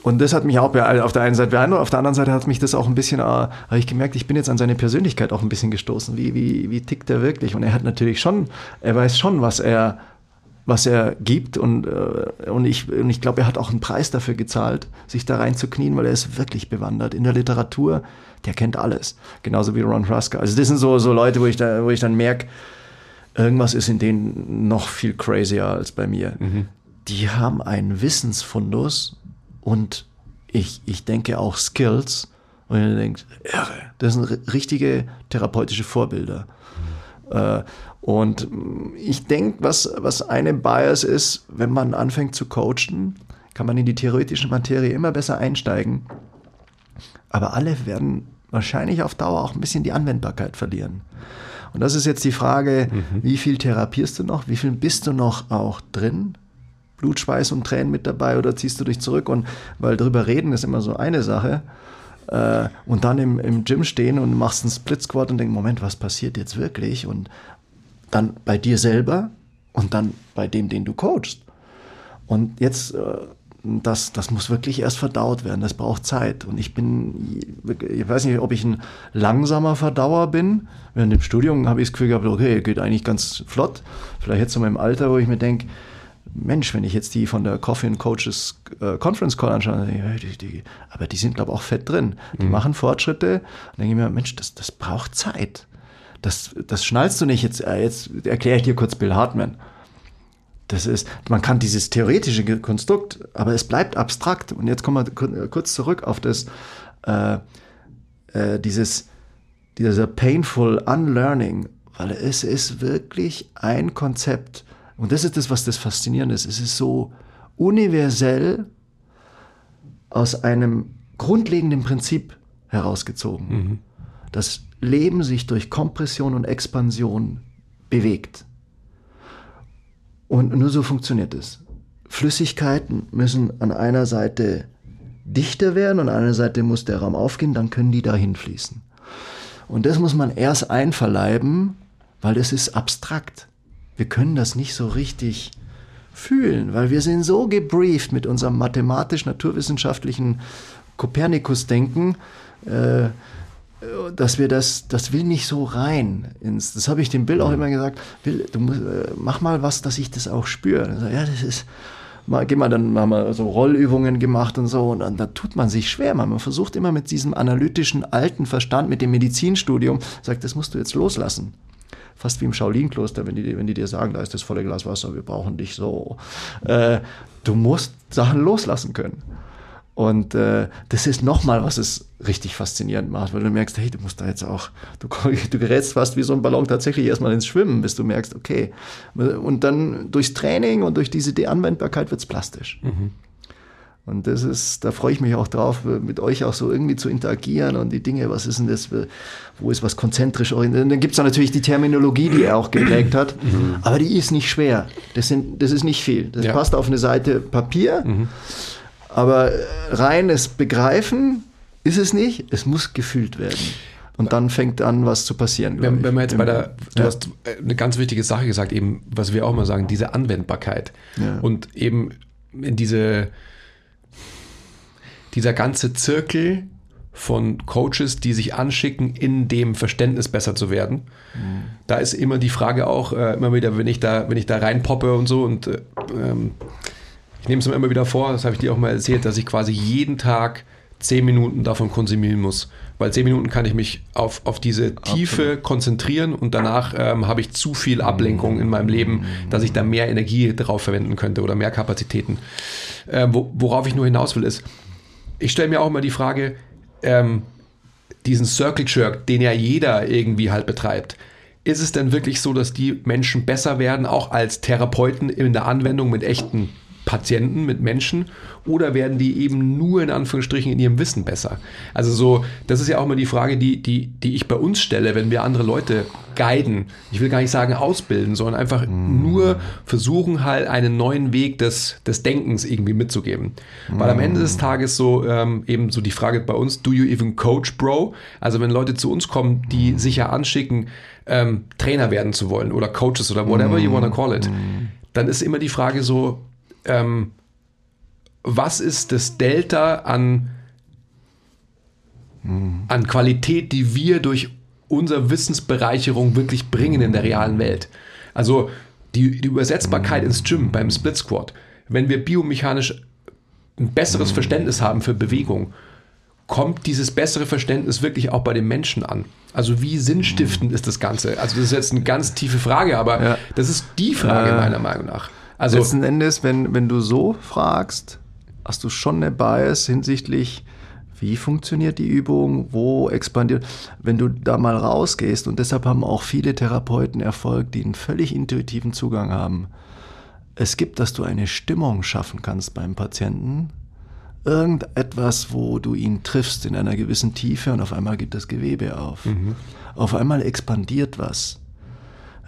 und das hat mich auch auf der einen Seite beeindruckt, auf der anderen Seite hat mich das auch ein bisschen, äh, habe ich gemerkt, ich bin jetzt an seine Persönlichkeit auch ein bisschen gestoßen. Wie, wie, wie tickt er wirklich? Und er hat natürlich schon, er weiß schon, was er, was er gibt und, äh, und ich, und ich glaube, er hat auch einen Preis dafür gezahlt, sich da reinzuknien, weil er ist wirklich bewandert in der Literatur. Der kennt alles, genauso wie Ron Rusker. Also das sind so, so Leute, wo ich, da, wo ich dann merke, irgendwas ist in denen noch viel crazier als bei mir. Mhm. Die haben einen Wissensfundus und ich, ich denke auch Skills. Und ihr denkt, irre, das sind richtige therapeutische Vorbilder. Mhm. Äh, und ich denke, was, was eine Bias ist, wenn man anfängt zu coachen, kann man in die theoretische Materie immer besser einsteigen. Aber alle werden wahrscheinlich auf Dauer auch ein bisschen die Anwendbarkeit verlieren. Und das ist jetzt die Frage, mhm. wie viel therapierst du noch? Wie viel bist du noch auch drin? Blut, Schweiß und Tränen mit dabei oder ziehst du dich zurück? Und weil drüber reden ist immer so eine Sache. Äh, und dann im, im Gym stehen und machst einen Split Squat und denkst, Moment, was passiert jetzt wirklich? Und dann bei dir selber und dann bei dem, den du coachst. Und jetzt, äh, das, das muss wirklich erst verdaut werden. Das braucht Zeit. Und ich bin, ich weiß nicht, ob ich ein langsamer Verdauer bin. Während dem Studium habe ich das Gefühl gehabt, okay, geht eigentlich ganz flott. Vielleicht jetzt in meinem Alter, wo ich mir denke, Mensch, wenn ich jetzt die von der Coffee and Coaches äh, Conference Call anschaue, die, die, aber die sind, glaube ich, auch fett drin. Die mhm. machen Fortschritte. Und denke ich mir, Mensch, das, das braucht Zeit. Das, das schnallst du nicht. Jetzt, äh, jetzt erkläre ich dir kurz Bill Hartman. Das ist, man kann dieses theoretische Konstrukt, aber es bleibt abstrakt. Und jetzt kommen wir kurz zurück auf das, äh, äh, dieses, dieser painful unlearning, weil es ist wirklich ein Konzept, und das ist das, was das Faszinierende ist. Es ist so universell aus einem grundlegenden Prinzip herausgezogen. Mhm. Das Leben sich durch Kompression und Expansion bewegt. Und nur so funktioniert es. Flüssigkeiten müssen an einer Seite dichter werden und an einer Seite muss der Raum aufgehen, dann können die dahin fließen. Und das muss man erst einverleiben, weil es ist abstrakt wir können das nicht so richtig fühlen, weil wir sind so gebrieft mit unserem mathematisch-naturwissenschaftlichen Kopernikus-Denken, äh, dass wir das, das will nicht so rein ins, das habe ich dem Bill auch immer gesagt, Bill, du musst, äh, mach mal was, dass ich das auch spüre. So, ja, das ist, mal, geh mal, dann haben wir so Rollübungen gemacht und so und dann, da tut man sich schwer. Man, man versucht immer mit diesem analytischen alten Verstand, mit dem Medizinstudium, sagt, das musst du jetzt loslassen fast wie im Shaolin-Kloster, wenn die, wenn die dir sagen, da ist das volle Glas Wasser, wir brauchen dich so. Äh, du musst Sachen loslassen können. Und äh, das ist nochmal, was es richtig faszinierend macht, weil du merkst, hey, du musst da jetzt auch, du, du gerätst fast wie so ein Ballon tatsächlich erstmal ins Schwimmen, bis du merkst, okay. Und dann durchs Training und durch diese De-Anwendbarkeit wird es plastisch. Mhm. Und das ist, da freue ich mich auch drauf, mit euch auch so irgendwie zu interagieren und die Dinge, was ist denn das, wo ist was konzentrisch orientiert. Dann gibt es natürlich die Terminologie, die er auch geprägt hat, mhm. aber die ist nicht schwer. Das, sind, das ist nicht viel. Das ja. passt auf eine Seite Papier, mhm. aber reines Begreifen ist es nicht, es muss gefühlt werden. Und dann fängt an, was zu passieren. Wenn, wenn man jetzt bei der, du ja. hast eine ganz wichtige Sache gesagt, eben, was wir auch mal sagen, diese Anwendbarkeit. Ja. Und eben in diese, dieser ganze Zirkel von Coaches, die sich anschicken, in dem Verständnis besser zu werden. Mhm. Da ist immer die Frage auch, äh, immer wieder, wenn ich da, wenn ich da reinpoppe und so und äh, ähm, ich nehme es mir immer wieder vor, das habe ich dir auch mal erzählt, dass ich quasi jeden Tag zehn Minuten davon konsumieren muss. Weil zehn Minuten kann ich mich auf, auf diese Tiefe Absolut. konzentrieren und danach ähm, habe ich zu viel Ablenkung in meinem Leben, dass ich da mehr Energie darauf verwenden könnte oder mehr Kapazitäten. Äh, wo, worauf ich nur hinaus will, ist, ich stelle mir auch immer die Frage, ähm, diesen Circle Jerk, den ja jeder irgendwie halt betreibt, ist es denn wirklich so, dass die Menschen besser werden, auch als Therapeuten in der Anwendung mit echten Patienten, mit Menschen oder werden die eben nur in Anführungsstrichen in ihrem Wissen besser? Also so, das ist ja auch mal die Frage, die, die, die ich bei uns stelle, wenn wir andere Leute guiden. Ich will gar nicht sagen ausbilden, sondern einfach mm. nur versuchen halt einen neuen Weg des, des Denkens irgendwie mitzugeben. Mm. Weil am Ende des Tages so ähm, eben so die Frage bei uns, do you even coach, bro? Also wenn Leute zu uns kommen, die sich ja anschicken, ähm, Trainer werden zu wollen oder Coaches oder whatever mm. you wanna call it, dann ist immer die Frage so, ähm, was ist das Delta an, an Qualität, die wir durch unsere Wissensbereicherung wirklich bringen in der realen Welt? Also die, die Übersetzbarkeit ins Gym beim Split Squat. Wenn wir biomechanisch ein besseres Verständnis haben für Bewegung, kommt dieses bessere Verständnis wirklich auch bei den Menschen an? Also wie sinnstiftend ist das Ganze? Also das ist jetzt eine ganz tiefe Frage, aber Ja. das ist die Frage Äh, meiner Meinung nach. Also Letzten Endes, wenn, wenn du so fragst, hast du schon eine Bias hinsichtlich, wie funktioniert die Übung, wo expandiert. Wenn du da mal rausgehst, und deshalb haben auch viele Therapeuten Erfolg, die einen völlig intuitiven Zugang haben. Es gibt, dass du eine Stimmung schaffen kannst beim Patienten. Irgendetwas, wo du ihn triffst in einer gewissen Tiefe und auf einmal geht das Gewebe auf. Auf einmal expandiert was. Äh, wie- du bist-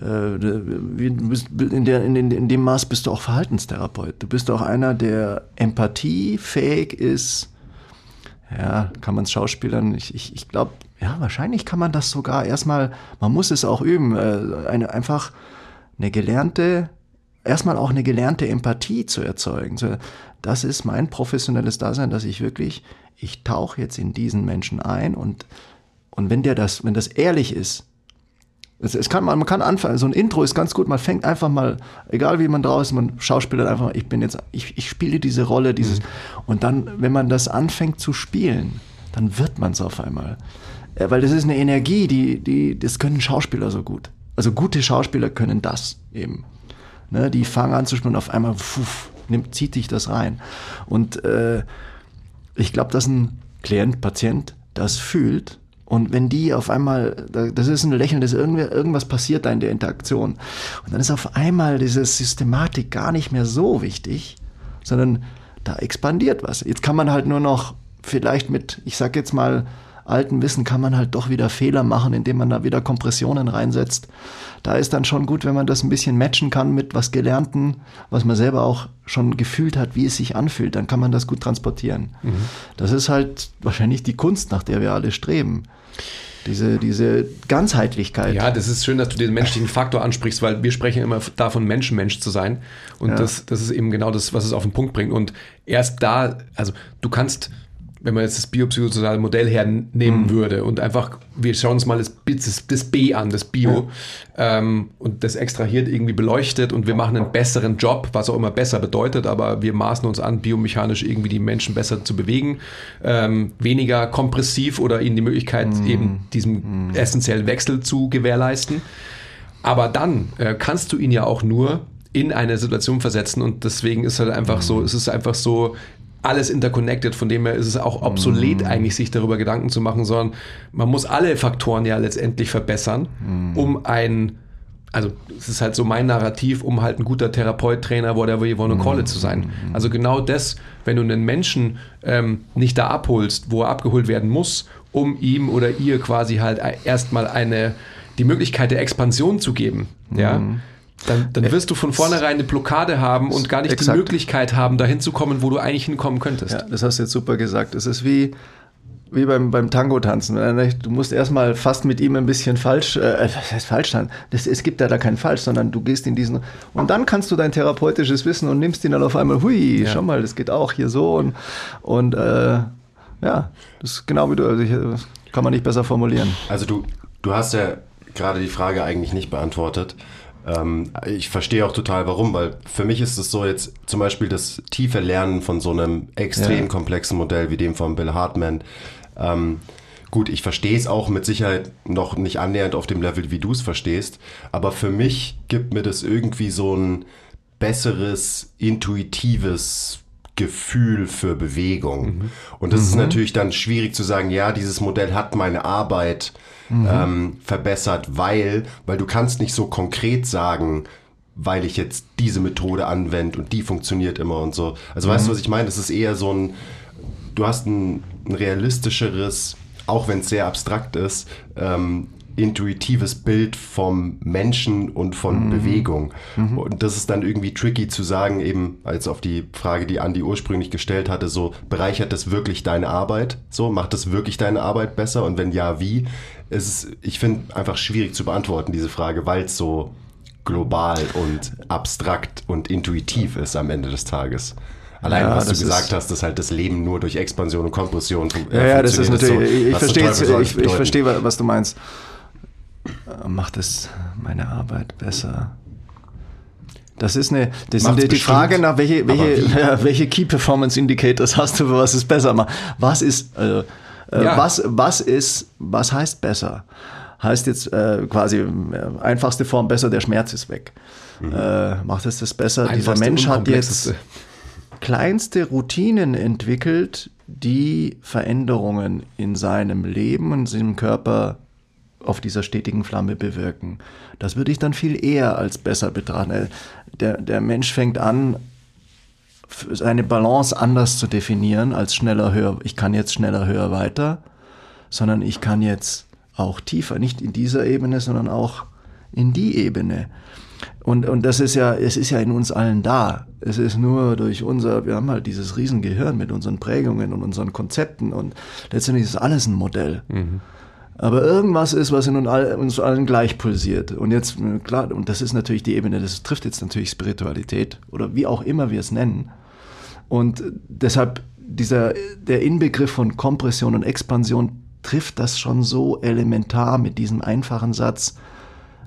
in, der, in, in, dem Maß bist du auch Verhaltenstherapeut. Du bist auch einer, der empathiefähig ist. Ja, kann man es Schauspielern, ich, ich, ich glaube, ja, wahrscheinlich kann man das sogar erstmal, man muss es auch üben, äh, eine, einfach eine gelernte, erstmal auch eine gelernte Empathie zu erzeugen. Das ist mein professionelles Dasein, dass ich wirklich, ich tauche jetzt in diesen Menschen ein und, und wenn der das, wenn das ehrlich ist, es, es kann, man, man kann anfangen, so ein Intro ist ganz gut, man fängt einfach mal, egal wie man draußen, man schauspielert einfach, ich bin jetzt, ich, ich spiele diese Rolle, dieses, und dann, wenn man das anfängt zu spielen, dann wird man es auf einmal. Äh, Weil das ist eine Energie, die, die, das können Schauspieler so gut. Also gute Schauspieler können das eben. Ne, die fangen an zu spielen und auf einmal pfuff, nimmt, zieht dich das rein. Und äh, ich glaube, dass ein Klient, Patient das fühlt. Und wenn die auf einmal, da- das ist ein Lächeln, das irgendwie, irgendwas passiert da in der Interaktion. Und dann ist auf einmal diese Systematik gar nicht mehr so wichtig, sondern da expandiert was. Jetzt kann man halt nur noch vielleicht mit, ich sag jetzt mal, alten Wissen kann man halt doch wieder Fehler machen, indem man da wieder Kompressionen reinsetzt. Da ist dann schon gut, wenn man das ein bisschen matchen kann mit was Gelernten, was man selber auch schon gefühlt hat, wie es sich anfühlt. Dann kann man das gut transportieren. Das ist halt wahrscheinlich die Kunst, nach der wir alle streben. Diese, diese Ganzheitlichkeit. Ja, das ist schön, dass du den menschlichen Faktor ansprichst, weil wir sprechen immer davon, Menschenmensch zu sein. Und Ja. das, das ist eben genau das, was es auf den Punkt bringt. Und erst da, also du kannst, wenn man jetzt das biopsychosoziale Modell hernehmen würde und einfach, wir schauen uns mal das, B- das, das B an, das Bio, ähm, und das extrahiert irgendwie beleuchtet und wir machen einen besseren Job, was auch immer besser bedeutet, aber wir maßen uns an, biomechanisch irgendwie die Menschen besser zu bewegen, ähm, weniger kompressiv oder ihnen die Möglichkeit, eben diesen essentiellen Wechsel zu gewährleisten. Aber dann äh, kannst du ihn ja auch nur in eine Situation versetzen und deswegen ist halt einfach so, es ist einfach so alles interconnected, von dem her ist es auch obsolet eigentlich, sich darüber Gedanken zu machen, sondern man muss alle Faktoren ja letztendlich verbessern, um ein, also es ist halt so mein Narrativ, um halt ein guter Therapeut, Trainer, whatever you want to call it zu sein. Also genau das, wenn du einen Menschen ähm, nicht da abholst, wo er abgeholt werden muss, um ihm oder ihr quasi halt erstmal eine, die Möglichkeit der Expansion zu geben, ja, dann, dann wirst du von vornherein eine Blockade haben und gar nicht Exakt. die Möglichkeit haben, dahin zu kommen, wo du eigentlich hinkommen könntest. Ja, das hast du jetzt super gesagt. Es ist wie, wie beim, beim Tango-Tanzen. Du musst erstmal fast mit ihm ein bisschen falsch, äh, was heißt falsch sein? Das, es gibt ja da kein Falsch, sondern du gehst in diesen, und dann kannst du dein therapeutisches Wissen und nimmst ihn dann auf einmal, hui, Ja. schau mal, das geht auch hier so und, und äh, ja, das ist genau wie du, also ich, äh, kann man nicht besser formulieren. Also du, du hast ja gerade die Frage eigentlich nicht beantwortet. Ähm, ich verstehe auch total warum, weil für mich ist es so jetzt zum Beispiel das tiefe Lernen von so einem extrem Ja. komplexen Modell wie dem von Bill Hartman. Ähm, gut, ich verstehe es auch mit Sicherheit noch nicht annähernd auf dem Level, wie du es verstehst, aber für mich gibt mir das irgendwie so ein besseres, intuitives Gefühl für Bewegung. Und das ist natürlich dann schwierig zu sagen, ja, dieses Modell hat meine Arbeit ähm, verbessert, weil, weil du kannst nicht so konkret sagen, weil ich jetzt diese Methode anwende und die funktioniert immer und so. Also weißt du, was ich meine? Das ist eher so ein, du hast ein, ein realistischeres, auch wenn es sehr abstrakt ist, ähm, intuitives Bild vom Menschen und von Bewegung. Und das ist dann irgendwie tricky zu sagen, eben als auf die Frage, die Andi ursprünglich gestellt hatte, so bereichert das wirklich deine Arbeit? So, macht das wirklich deine Arbeit besser? Und wenn ja, wie? Es ist, ich finde, einfach schwierig zu beantworten, diese Frage, weil es so global und abstrakt und intuitiv ist am Ende des Tages. Allein, ja, was du gesagt hast, dass halt das Leben nur durch Expansion und Kompression äh, Ja, ja, das ist natürlich, so, ich, verstehe ich, ich verstehe, was du meinst. Macht es meine Arbeit besser? Das ist eine, das ist die, die Frage nach welche, welche, ja, welche Key Performance Indicators hast du, für was es besser macht. Was ist, also, ja. was, was ist, was heißt besser? Heißt jetzt äh, quasi äh, einfachste Form besser, der Schmerz ist weg. Mhm. Äh, macht es das besser? Einfachste Dieser Mensch hat jetzt kleinste Routinen entwickelt, die Veränderungen in seinem Leben und seinem Körper auf dieser stetigen Flamme bewirken. Das würde ich dann viel eher als besser betrachten. Der, der Mensch fängt an, seine Balance anders zu definieren als schneller, höher. Ich kann jetzt schneller, höher, weiter, sondern ich kann jetzt auch tiefer, nicht in dieser Ebene, sondern auch in die Ebene. Und, und das ist ja, es ist ja in uns allen da. Es ist nur durch unser, wir haben halt dieses Riesengehirn mit unseren Prägungen und unseren Konzepten und letztendlich ist alles ein Modell. Mhm. Aber irgendwas ist, was in uns allen gleich pulsiert. Und jetzt, klar, und das ist natürlich die Ebene, das trifft jetzt natürlich Spiritualität oder wie auch immer wir es nennen. Und deshalb dieser, der Inbegriff von Kompression und Expansion trifft das schon so elementar mit diesem einfachen Satz,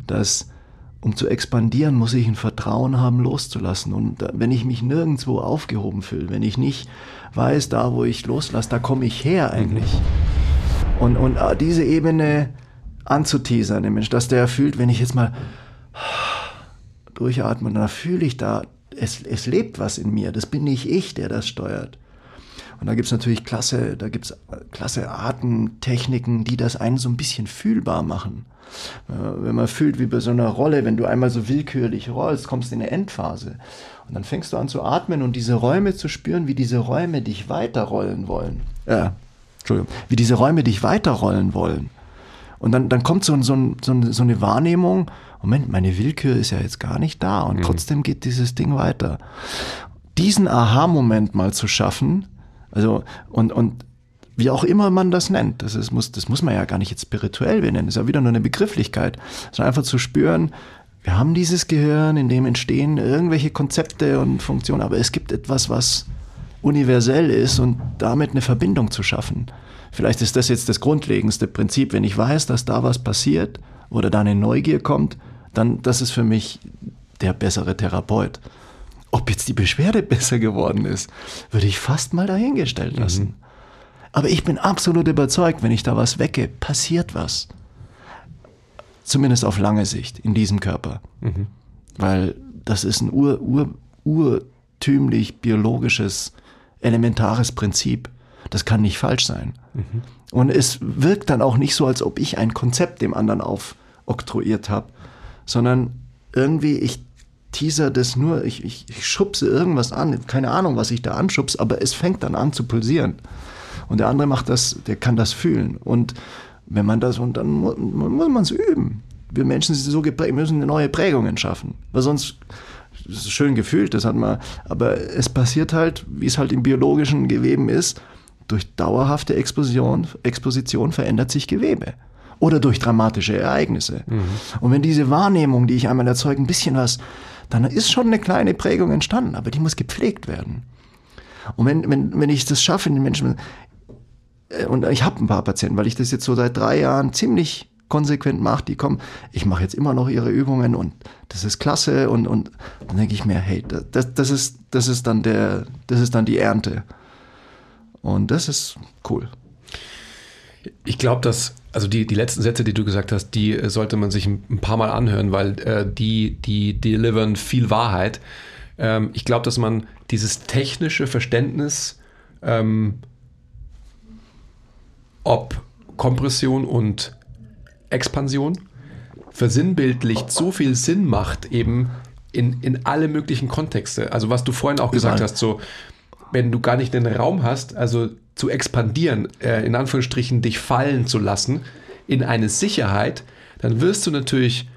dass um zu expandieren, muss ich ein Vertrauen haben, loszulassen. Und wenn ich mich nirgendwo aufgehoben fühle, wenn ich nicht weiß, da wo ich loslasse, da komme ich her eigentlich. Und, und äh, diese Ebene anzuteasern, Mensch, dass der fühlt, wenn ich jetzt mal durchatme, dann fühle ich da, es, es lebt was in mir. Das bin nicht ich, der das steuert. Und da gibt's natürlich klasse, da gibt's klasse Arten, Techniken, die das einen so ein bisschen fühlbar machen. Äh, wenn man fühlt, wie bei so einer Rolle, wenn du einmal so willkürlich rollst, kommst du in eine Endphase. Und dann fängst du an zu atmen und diese Räume zu spüren, wie diese Räume dich weiterrollen wollen. Ja, Entschuldigung. Wie diese Räume dich weiterrollen wollen. Und dann, dann kommt so, so, so eine Wahrnehmung, Moment, meine Willkür ist ja jetzt gar nicht da und mhm. trotzdem geht dieses Ding weiter. Diesen Aha-Moment mal zu schaffen, also und, und wie auch immer man das nennt. Das, ist, muss, das muss man ja gar nicht jetzt spirituell benennen, das ist ja wieder nur eine Begrifflichkeit, sondern einfach zu spüren, wir haben dieses Gehirn, in dem entstehen irgendwelche Konzepte und Funktionen, aber es gibt etwas, was universell ist und damit eine Verbindung zu schaffen. Vielleicht ist das jetzt das grundlegendste Prinzip. Wenn ich weiß, dass da was passiert oder da eine Neugier kommt, dann das ist für mich der bessere Therapeut. Ob jetzt die Beschwerde besser geworden ist, würde ich fast mal dahingestellt lassen. Mhm. Aber ich bin absolut überzeugt, wenn ich da was wecke, passiert was. Zumindest auf lange Sicht in diesem Körper. Mhm. Weil das ist ein ur, ur, urtümlich biologisches, elementares Prinzip. Das kann nicht falsch sein. Mhm. Und es wirkt dann auch nicht so, als ob ich ein Konzept dem anderen aufoktroyiert habe, sondern irgendwie ich teaser das nur, ich, ich, ich schubse irgendwas an, keine Ahnung, was ich da anschubse, aber es fängt dann an zu pulsieren. Und der andere macht das, der kann das fühlen. Und wenn man das, und dann muss, muss man es üben. Wir Menschen sind so geprägt, müssen neue Prägungen schaffen. Weil sonst, das ist schön gefühlt, das hat man, aber es passiert halt, wie es halt im biologischen Geweben ist, durch dauerhafte Exposition, Exposition verändert sich Gewebe. Oder durch dramatische Ereignisse. Mhm. Und wenn diese Wahrnehmung, die ich einmal erzeuge, ein bisschen was, dann ist schon eine kleine Prägung entstanden, aber die muss gepflegt werden. Und wenn, wenn, wenn ich das schaffe, den Menschen, äh, und ich habe ein paar Patienten, weil ich das jetzt so seit drei Jahren ziemlich konsequent mache, die kommen, ich mache jetzt immer noch ihre Übungen und das ist klasse und, und dann denke ich mir, hey, das, das, ist, das, ist dann der, das ist dann die Ernte. Und das ist cool. Ich glaube, dass, also die, die letzten Sätze, die du gesagt hast, die äh, sollte man sich ein paar Mal anhören, weil äh, die, die delivern viel Wahrheit. Ähm, ich glaube, dass man dieses technische Verständnis ähm, ob Kompression und Expansion versinnbildlicht so viel Sinn macht, eben in, in alle möglichen Kontexte. Also was du vorhin auch gesagt hast, so wenn du gar nicht den Raum hast, also zu expandieren, äh, in Anführungsstrichen dich fallen zu lassen in eine Sicherheit, dann wirst du natürlich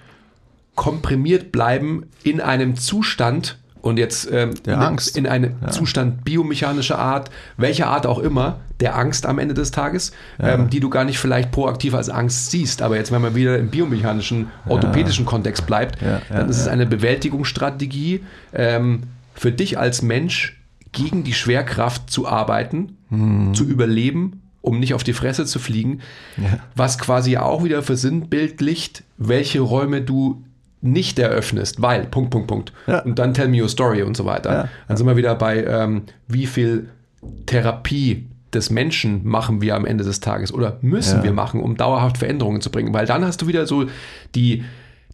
komprimiert bleiben in einem Zustand, und jetzt ähm, der in, Angst. in einem ja. Zustand biomechanischer Art, welcher Art auch immer, der Angst am Ende des Tages, ja. ähm, die du gar nicht vielleicht proaktiv als Angst siehst. Aber jetzt, wenn man wieder im biomechanischen, orthopädischen ja. Kontext bleibt, dann ist es eine Bewältigungsstrategie ähm, für dich als Mensch gegen die Schwerkraft zu arbeiten, mhm. zu überleben, um nicht auf die Fresse zu fliegen, ja. was quasi auch wieder versinnbildlicht, welche Räume du nicht eröffnest, weil, Punkt, Punkt, Punkt. Ja. Und dann tell me your story und so weiter. Ja. Dann sind wir wieder bei, ähm, wie viel Therapie des Menschen machen wir am Ende des Tages oder müssen wir machen, um dauerhaft Veränderungen zu bringen. Weil dann hast du wieder so die,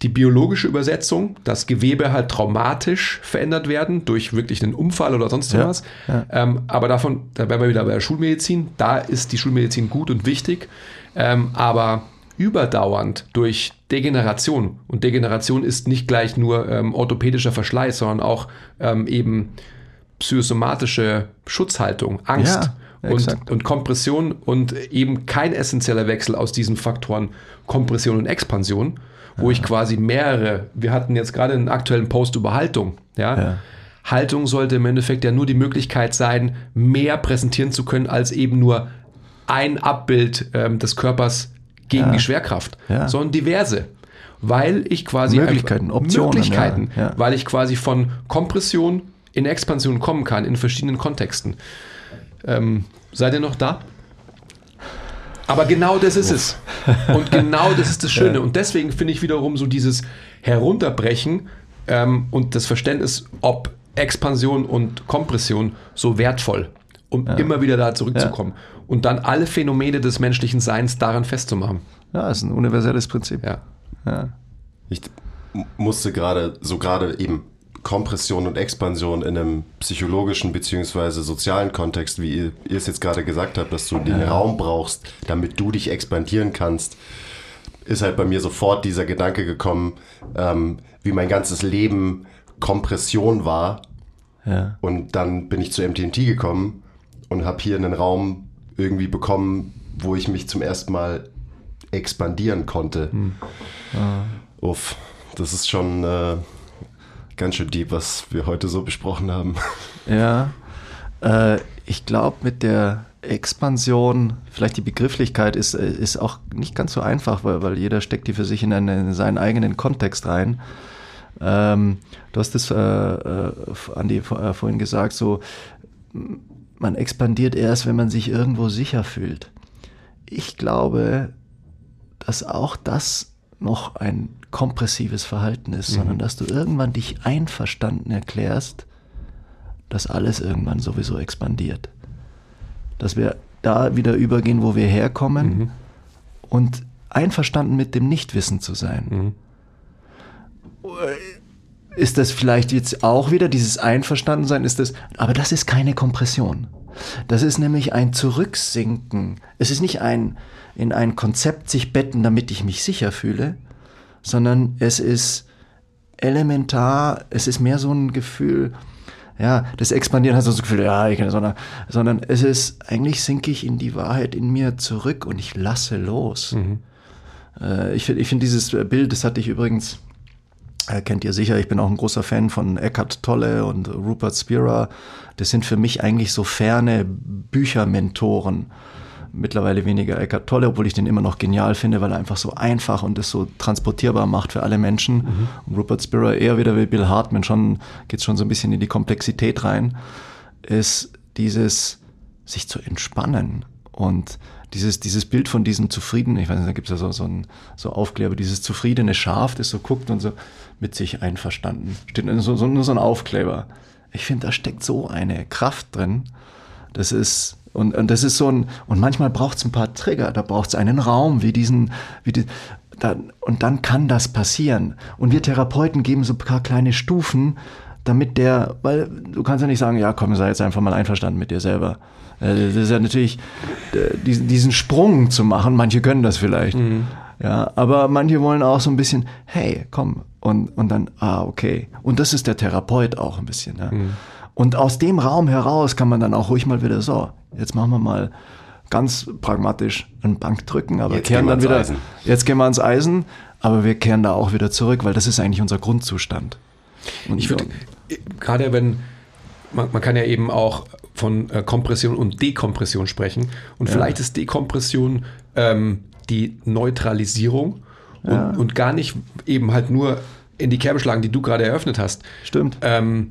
die biologische Übersetzung, dass Gewebe halt traumatisch verändert werden durch wirklich einen Unfall oder sonst ja. was. Ja. Ähm, aber davon, da wären wir wieder bei der Schulmedizin. Da ist die Schulmedizin gut und wichtig. Ähm, aber überdauernd durch Degeneration. Und Degeneration ist nicht gleich nur ähm, orthopädischer Verschleiß, sondern auch ähm, eben psychosomatische Schutzhaltung, Angst. Ja und, und, Kompression und eben kein essentieller Wechsel aus diesen Faktoren Kompression und Expansion, wo ja. ich quasi mehrere, wir hatten jetzt gerade einen aktuellen Post über Haltung, ja? ja. Haltung sollte im Endeffekt ja nur die Möglichkeit sein, mehr präsentieren zu können, als eben nur ein Abbild ähm, des Körpers gegen ja. die Schwerkraft, sondern diverse. Weil ich quasi Möglichkeiten, Optionen, Möglichkeiten, weil ich quasi von Kompression in Expansion kommen kann in verschiedenen Kontexten. Ähm, seid ihr noch da? Aber genau das ist es. Und genau das ist das Schöne. Und deswegen finde ich wiederum so dieses Herunterbrechen ähm, und das Verständnis, ob Expansion und Kompression so wertvoll, um ja. immer wieder da zurückzukommen. Ja. Und dann alle Phänomene des menschlichen Seins daran festzumachen. Ja, ist ein universelles Prinzip. Ja. ja. Ich musste gerade, so gerade eben Kompression und Expansion in einem psychologischen beziehungsweise sozialen Kontext, wie ihr, ihr es jetzt gerade gesagt habt, dass du den ja. Raum brauchst, damit du dich expandieren kannst, ist halt bei mir sofort dieser Gedanke gekommen, ähm, wie mein ganzes Leben Kompression war. Ja. Und dann bin ich zu MTNT gekommen und habe hier einen Raum irgendwie bekommen, wo ich mich zum ersten Mal expandieren konnte. Hm. Ah. Uff, das ist schon... Äh, ganz schön deep, was wir heute so besprochen haben. Ja, äh, ich glaube, mit der Expansion, vielleicht die Begrifflichkeit ist, äh, ist auch nicht ganz so einfach, weil, weil jeder steckt die für sich in, einen, in seinen eigenen Kontext rein. Ähm, du hast es, äh, äh, Andi, äh, vorhin gesagt, so, man expandiert erst, wenn man sich irgendwo sicher fühlt. Ich glaube, dass auch das noch ein kompressives Verhalten ist, mhm. sondern dass du irgendwann dich einverstanden erklärst, dass alles irgendwann sowieso expandiert. Dass wir da wieder übergehen, wo wir herkommen mhm. und einverstanden mit dem Nichtwissen zu sein. Mhm. Ist das vielleicht jetzt auch wieder dieses Einverstandensein? Ist das, aber das ist keine Kompression. Das ist nämlich ein Zurücksinken. Es ist nicht ein in ein Konzept sich betten, damit ich mich sicher fühle, sondern es ist elementar, es ist mehr so ein Gefühl, ja, das Expandieren hat so das Gefühl, ja, ich kann, sondern, sondern es ist, eigentlich sinke ich in die Wahrheit in mir zurück und ich lasse los. Mhm. Äh, ich finde ich find dieses Bild, das hatte ich übrigens, kennt ihr sicher, ich bin auch ein großer Fan von Eckhart Tolle und Rupert Spira. Das sind für mich eigentlich so ferne Büchermentoren mittlerweile weniger Eckart Tolle, obwohl ich den immer noch genial finde, weil er einfach so einfach und das so transportierbar macht für alle Menschen. Mhm. Und Rupert Spira eher wieder wie Bill Hartman, schon geht schon so ein bisschen in die Komplexität rein, ist dieses sich zu entspannen und dieses, dieses Bild von diesem zufriedenen, ich weiß nicht, da gibt es ja so, so, ein, so Aufkleber, dieses zufriedene Schaf, das so guckt und so mit sich einverstanden. Steht so, so, nur so ein Aufkleber. Ich finde, da steckt so eine Kraft drin. Das ist, und, und das ist so ein, und manchmal braucht es ein paar Trigger, da braucht es einen Raum, wie diesen, wie die, da, und dann kann das passieren. Und wir Therapeuten geben so ein paar kleine Stufen, damit der, weil du kannst ja nicht sagen, ja komm, sei jetzt einfach mal einverstanden mit dir selber. Äh, das ist ja natürlich, äh, diesen, diesen Sprung zu machen, manche können das vielleicht. Mhm. Ja, aber manche wollen auch so ein bisschen, hey, komm, und, und dann, ah, okay. Und das ist der Therapeut auch ein bisschen. Ja. Mhm. Und aus dem Raum heraus kann man dann auch ruhig mal wieder so, jetzt machen wir mal ganz pragmatisch einen Bank drücken, aber jetzt kehren dann wieder, Eisen. jetzt gehen wir ans Eisen, aber wir kehren da auch wieder zurück, weil das ist eigentlich unser Grundzustand. Und ich würde, gerade wenn, man, man, kann ja eben auch von äh, Kompression und Dekompression sprechen und ja. vielleicht ist Dekompression ähm, die Neutralisierung und, ja. und, gar nicht eben halt nur in die Kerbe schlagen, die du gerade eröffnet hast. Stimmt. Ähm,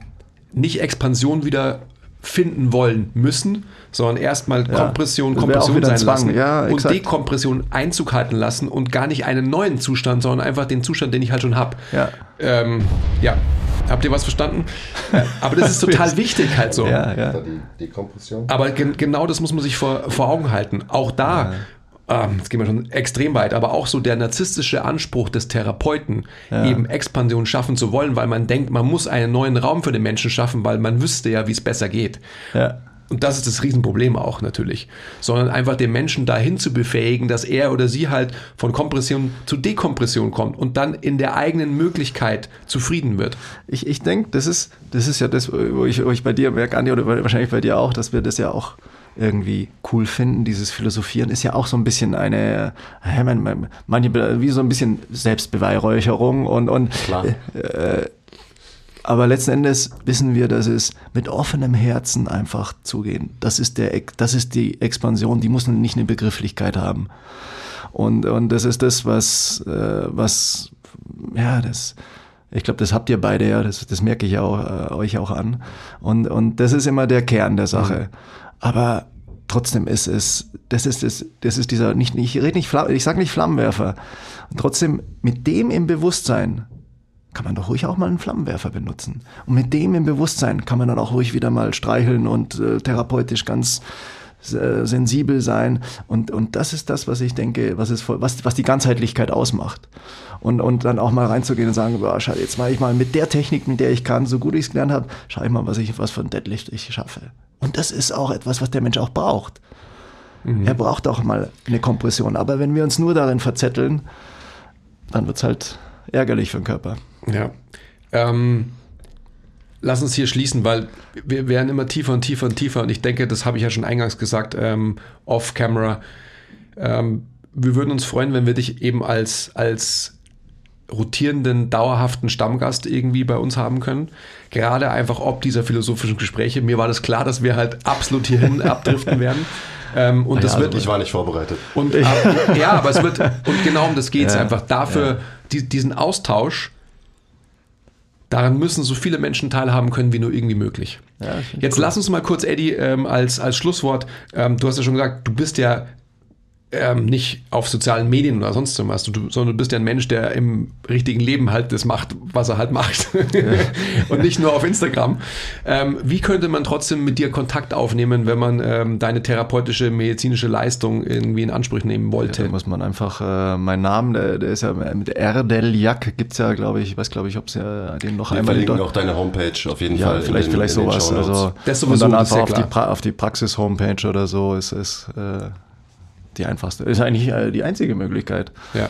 nicht Expansion wieder finden wollen müssen, sondern erstmal Ja, Kompression, Kompression sein Zwang. lassen Ja, und exakt. Dekompression Einzug halten lassen und gar nicht einen neuen Zustand, sondern einfach den Zustand, den ich halt schon habe. Ja. Ähm, ja. Habt ihr was verstanden? Aber das ist total wichtig halt so. Ja, ja. Die Dekompression. Aber gen genau das muss man sich vor, vor Augen halten. Auch da, ähm, jetzt gehen wir schon extrem weit, aber auch so der narzisstische Anspruch des Therapeuten, eben Expansion schaffen zu wollen, weil man denkt, man muss einen neuen Raum für den Menschen schaffen, weil man wüsste ja, wie es besser geht. ja. Und das ist das Riesenproblem auch natürlich. Sondern einfach den Menschen dahin zu befähigen, dass er oder sie halt von Kompression zu Dekompression kommt und dann in der eigenen Möglichkeit zufrieden wird. Ich, ich denke, das ist, das ist ja das, wo ich, wo ich bei dir merke, Andi, oder wahrscheinlich bei dir auch, dass wir das ja auch irgendwie cool finden. Dieses Philosophieren ist ja auch so ein bisschen eine, manche, wie so ein bisschen Selbstbeweihräucherung und, und Klar. Äh, aber letzten Endes wissen wir, dass es mit offenem Herzen einfach zugehen. Das ist, der, das ist die Expansion, die muss nicht eine Begrifflichkeit haben. Und, und das ist das, was, äh, was ja, das, ich glaube, das habt ihr beide ja, das, das merke ich auch, äh, euch auch an. Und, und das ist immer der Kern der Sache. Aber trotzdem ist es, das ist das, das ist dieser, nicht, ich rede nicht, ich sage nicht Flammenwerfer. Und trotzdem mit dem im Bewusstsein kann man doch ruhig auch mal einen Flammenwerfer benutzen. Und mit dem im Bewusstsein kann man dann auch ruhig wieder mal streicheln und äh, therapeutisch ganz äh, sensibel sein. Und, und das ist das, was ich denke, was, ist, voll- was, was die Ganzheitlichkeit ausmacht. Und, und dann auch mal reinzugehen und sagen, boah, jetzt mache ich mal mit der Technik, mit der ich kann, so gut ich es gelernt habe, schau ich mal, was ich was für ein Deadlift ich schaffe. Und das ist auch etwas, was der Mensch auch braucht. Er braucht auch mal eine Kompression. Aber wenn wir uns nur darin verzetteln, dann wird's halt ärgerlich für den Körper. Ja. Ähm, lass uns hier schließen, weil wir werden immer tiefer und tiefer und tiefer und ich denke, das habe ich ja schon eingangs gesagt, ähm, off-camera. Ähm, wir würden uns freuen, wenn wir dich eben als, als rotierenden, dauerhaften Stammgast irgendwie bei uns haben können. Gerade einfach ob dieser philosophischen Gespräche. Mir war das klar, dass wir halt absolut hierhin abdriften werden. Ähm, und das Ja, wird ich war nicht vorbereitet. und ab, ja, aber es wird, und genau um das geht es Ja, einfach. Dafür, die, diesen Austausch, daran müssen so viele Menschen teilhaben können, wie nur irgendwie möglich. Ja, das Jetzt lass uns mal kurz, Eddie, ähm, als, als Schlusswort, ähm, du hast ja schon gesagt, du bist ja ähm, nicht auf sozialen Medien oder sonst irgendwas, du, sondern du bist ja ein Mensch, der im richtigen Leben halt das macht, was er halt macht. und nicht nur auf Instagram. Ähm, wie könnte man trotzdem mit dir Kontakt aufnehmen, wenn man ähm, deine therapeutische, medizinische Leistung irgendwie in Anspruch nehmen wollte? Da muss man einfach, äh, mein Name, der, der ist ja mit Erdeljak, gibt's ja, glaube ich, ich weiß, glaube ich, ob es ja den noch Wir einmal in verlinken auch deine Homepage auf jeden ja, Fall. vielleicht, den- vielleicht sowas. Also, Das und sowieso, dann das ist einfach ja auf die, auf die Praxis-Homepage oder so ist es äh, die einfachste. Ist eigentlich äh, die einzige Möglichkeit, Ja,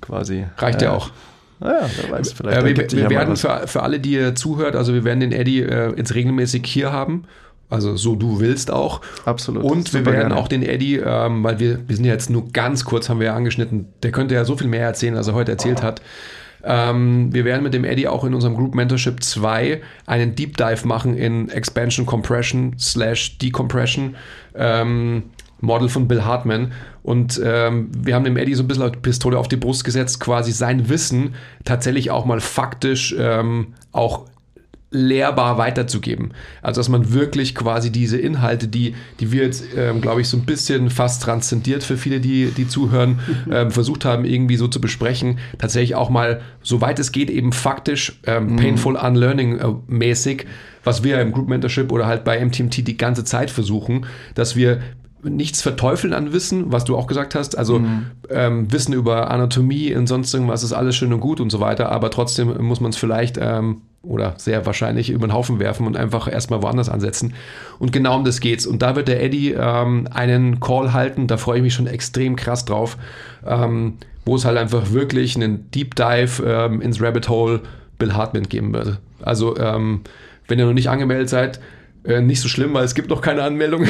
quasi. reicht ja auch. Naja, wer weiß, vielleicht Äh, wir wir ja werden für, für alle, die ihr zuhört, also wir werden den Eddie äh, jetzt regelmäßig hier haben. Also so du willst auch. Absolut. Und wir werden gerne. auch den Eddie, ähm, weil wir, wir sind ja jetzt nur ganz kurz, haben wir ja angeschnitten, der könnte ja so viel mehr erzählen, als er heute erzählt hat. Ähm, wir werden mit dem Eddie auch in unserem Group Mentorship 2 einen Deep Dive machen in Expansion Compression slash Decompression. Ähm, Model von Bill Hartman. Und ähm, wir haben dem Eddie so ein bisschen die Pistole auf die Brust gesetzt, quasi sein Wissen tatsächlich auch mal faktisch ähm, auch lehrbar weiterzugeben. Also dass man wirklich quasi diese Inhalte, die, die wir jetzt, ähm, glaube ich, so ein bisschen fast transzendiert für viele, die, die zuhören, ähm, versucht haben, irgendwie so zu besprechen, tatsächlich auch mal, soweit es geht, eben faktisch, ähm, painful unlearning mäßig, was wir im Group Mentorship oder halt bei MTMT die ganze Zeit versuchen, dass wir nichts verteufeln an Wissen, was du auch gesagt hast. Also ähm, Wissen über Anatomie und sonst irgendwas ist alles schön und gut und so weiter, aber trotzdem muss man es vielleicht ähm, oder sehr wahrscheinlich über den Haufen werfen und einfach erstmal woanders ansetzen. Und genau um das geht's. Und da wird der Eddie ähm, einen Call halten, da freue ich mich schon extrem krass drauf, ähm, wo es halt einfach wirklich einen Deep Dive ähm, ins Rabbit Hole Bill Hartman geben wird. Also ähm, wenn ihr noch nicht angemeldet seid, äh, nicht so schlimm, weil es gibt noch keine Anmeldung.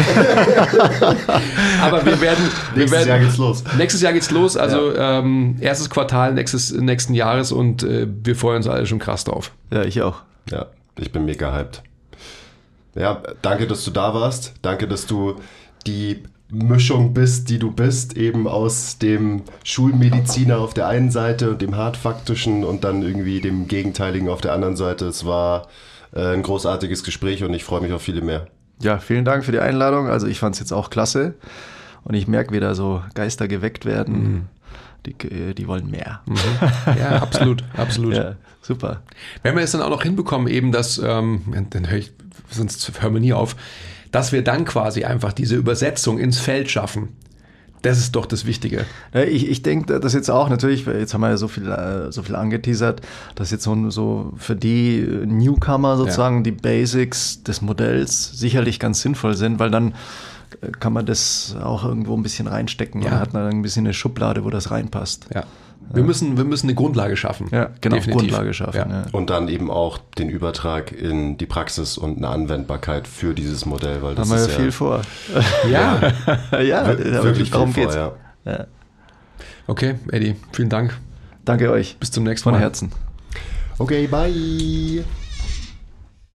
Aber wir werden, wir Nächstes werden Jahr geht's los. Nächstes Jahr geht's los, also ähm, erstes Quartal nächstes, nächsten Jahres und äh, wir freuen uns alle schon krass drauf. Ja, ich auch. Ja, ich bin mega hyped. Ja, danke, dass du da warst. Danke, dass du die Mischung bist, die du bist, eben aus dem Schulmediziner auf der einen Seite und dem hartfaktischen und dann irgendwie dem Gegenteiligen auf der anderen Seite. Es war ein großartiges Gespräch und ich freue mich auf viele mehr. Ja, vielen Dank für die Einladung. Also ich fand es jetzt auch klasse und ich merke, wie da so Geister geweckt werden. Mhm. Die, die wollen mehr. Mhm. Ja, absolut, absolut. Ja, super. Wenn wir es dann auch noch hinbekommen, eben das, ähm, dann höre ich, sonst hören wir nie auf, dass wir dann quasi einfach diese Übersetzung ins Feld schaffen. Das ist doch das Wichtige. Ich, ich denke, das jetzt auch natürlich, jetzt haben wir ja so viel, äh, so viel angeteasert, dass jetzt so, so für die Newcomer sozusagen ja. die Basics des Modells sicherlich ganz sinnvoll sind, weil dann äh, kann man das auch irgendwo ein bisschen reinstecken. Ja. Dann hat man ein bisschen eine Schublade, wo das reinpasst. Ja. Wir, müssen, wir müssen eine Grundlage schaffen. Ja, genau, Definitiv. Grundlage schaffen. Ja. Ja. Und dann eben auch den Übertrag in die Praxis und eine Anwendbarkeit für dieses Modell. Weil das Haben wir ja viel vor. Ja, ja, wirklich darum geht's. vor, ja. Okay, Eddie, vielen Dank. Danke euch. Bis zum nächsten Von Mal. Herzen. Okay, bye.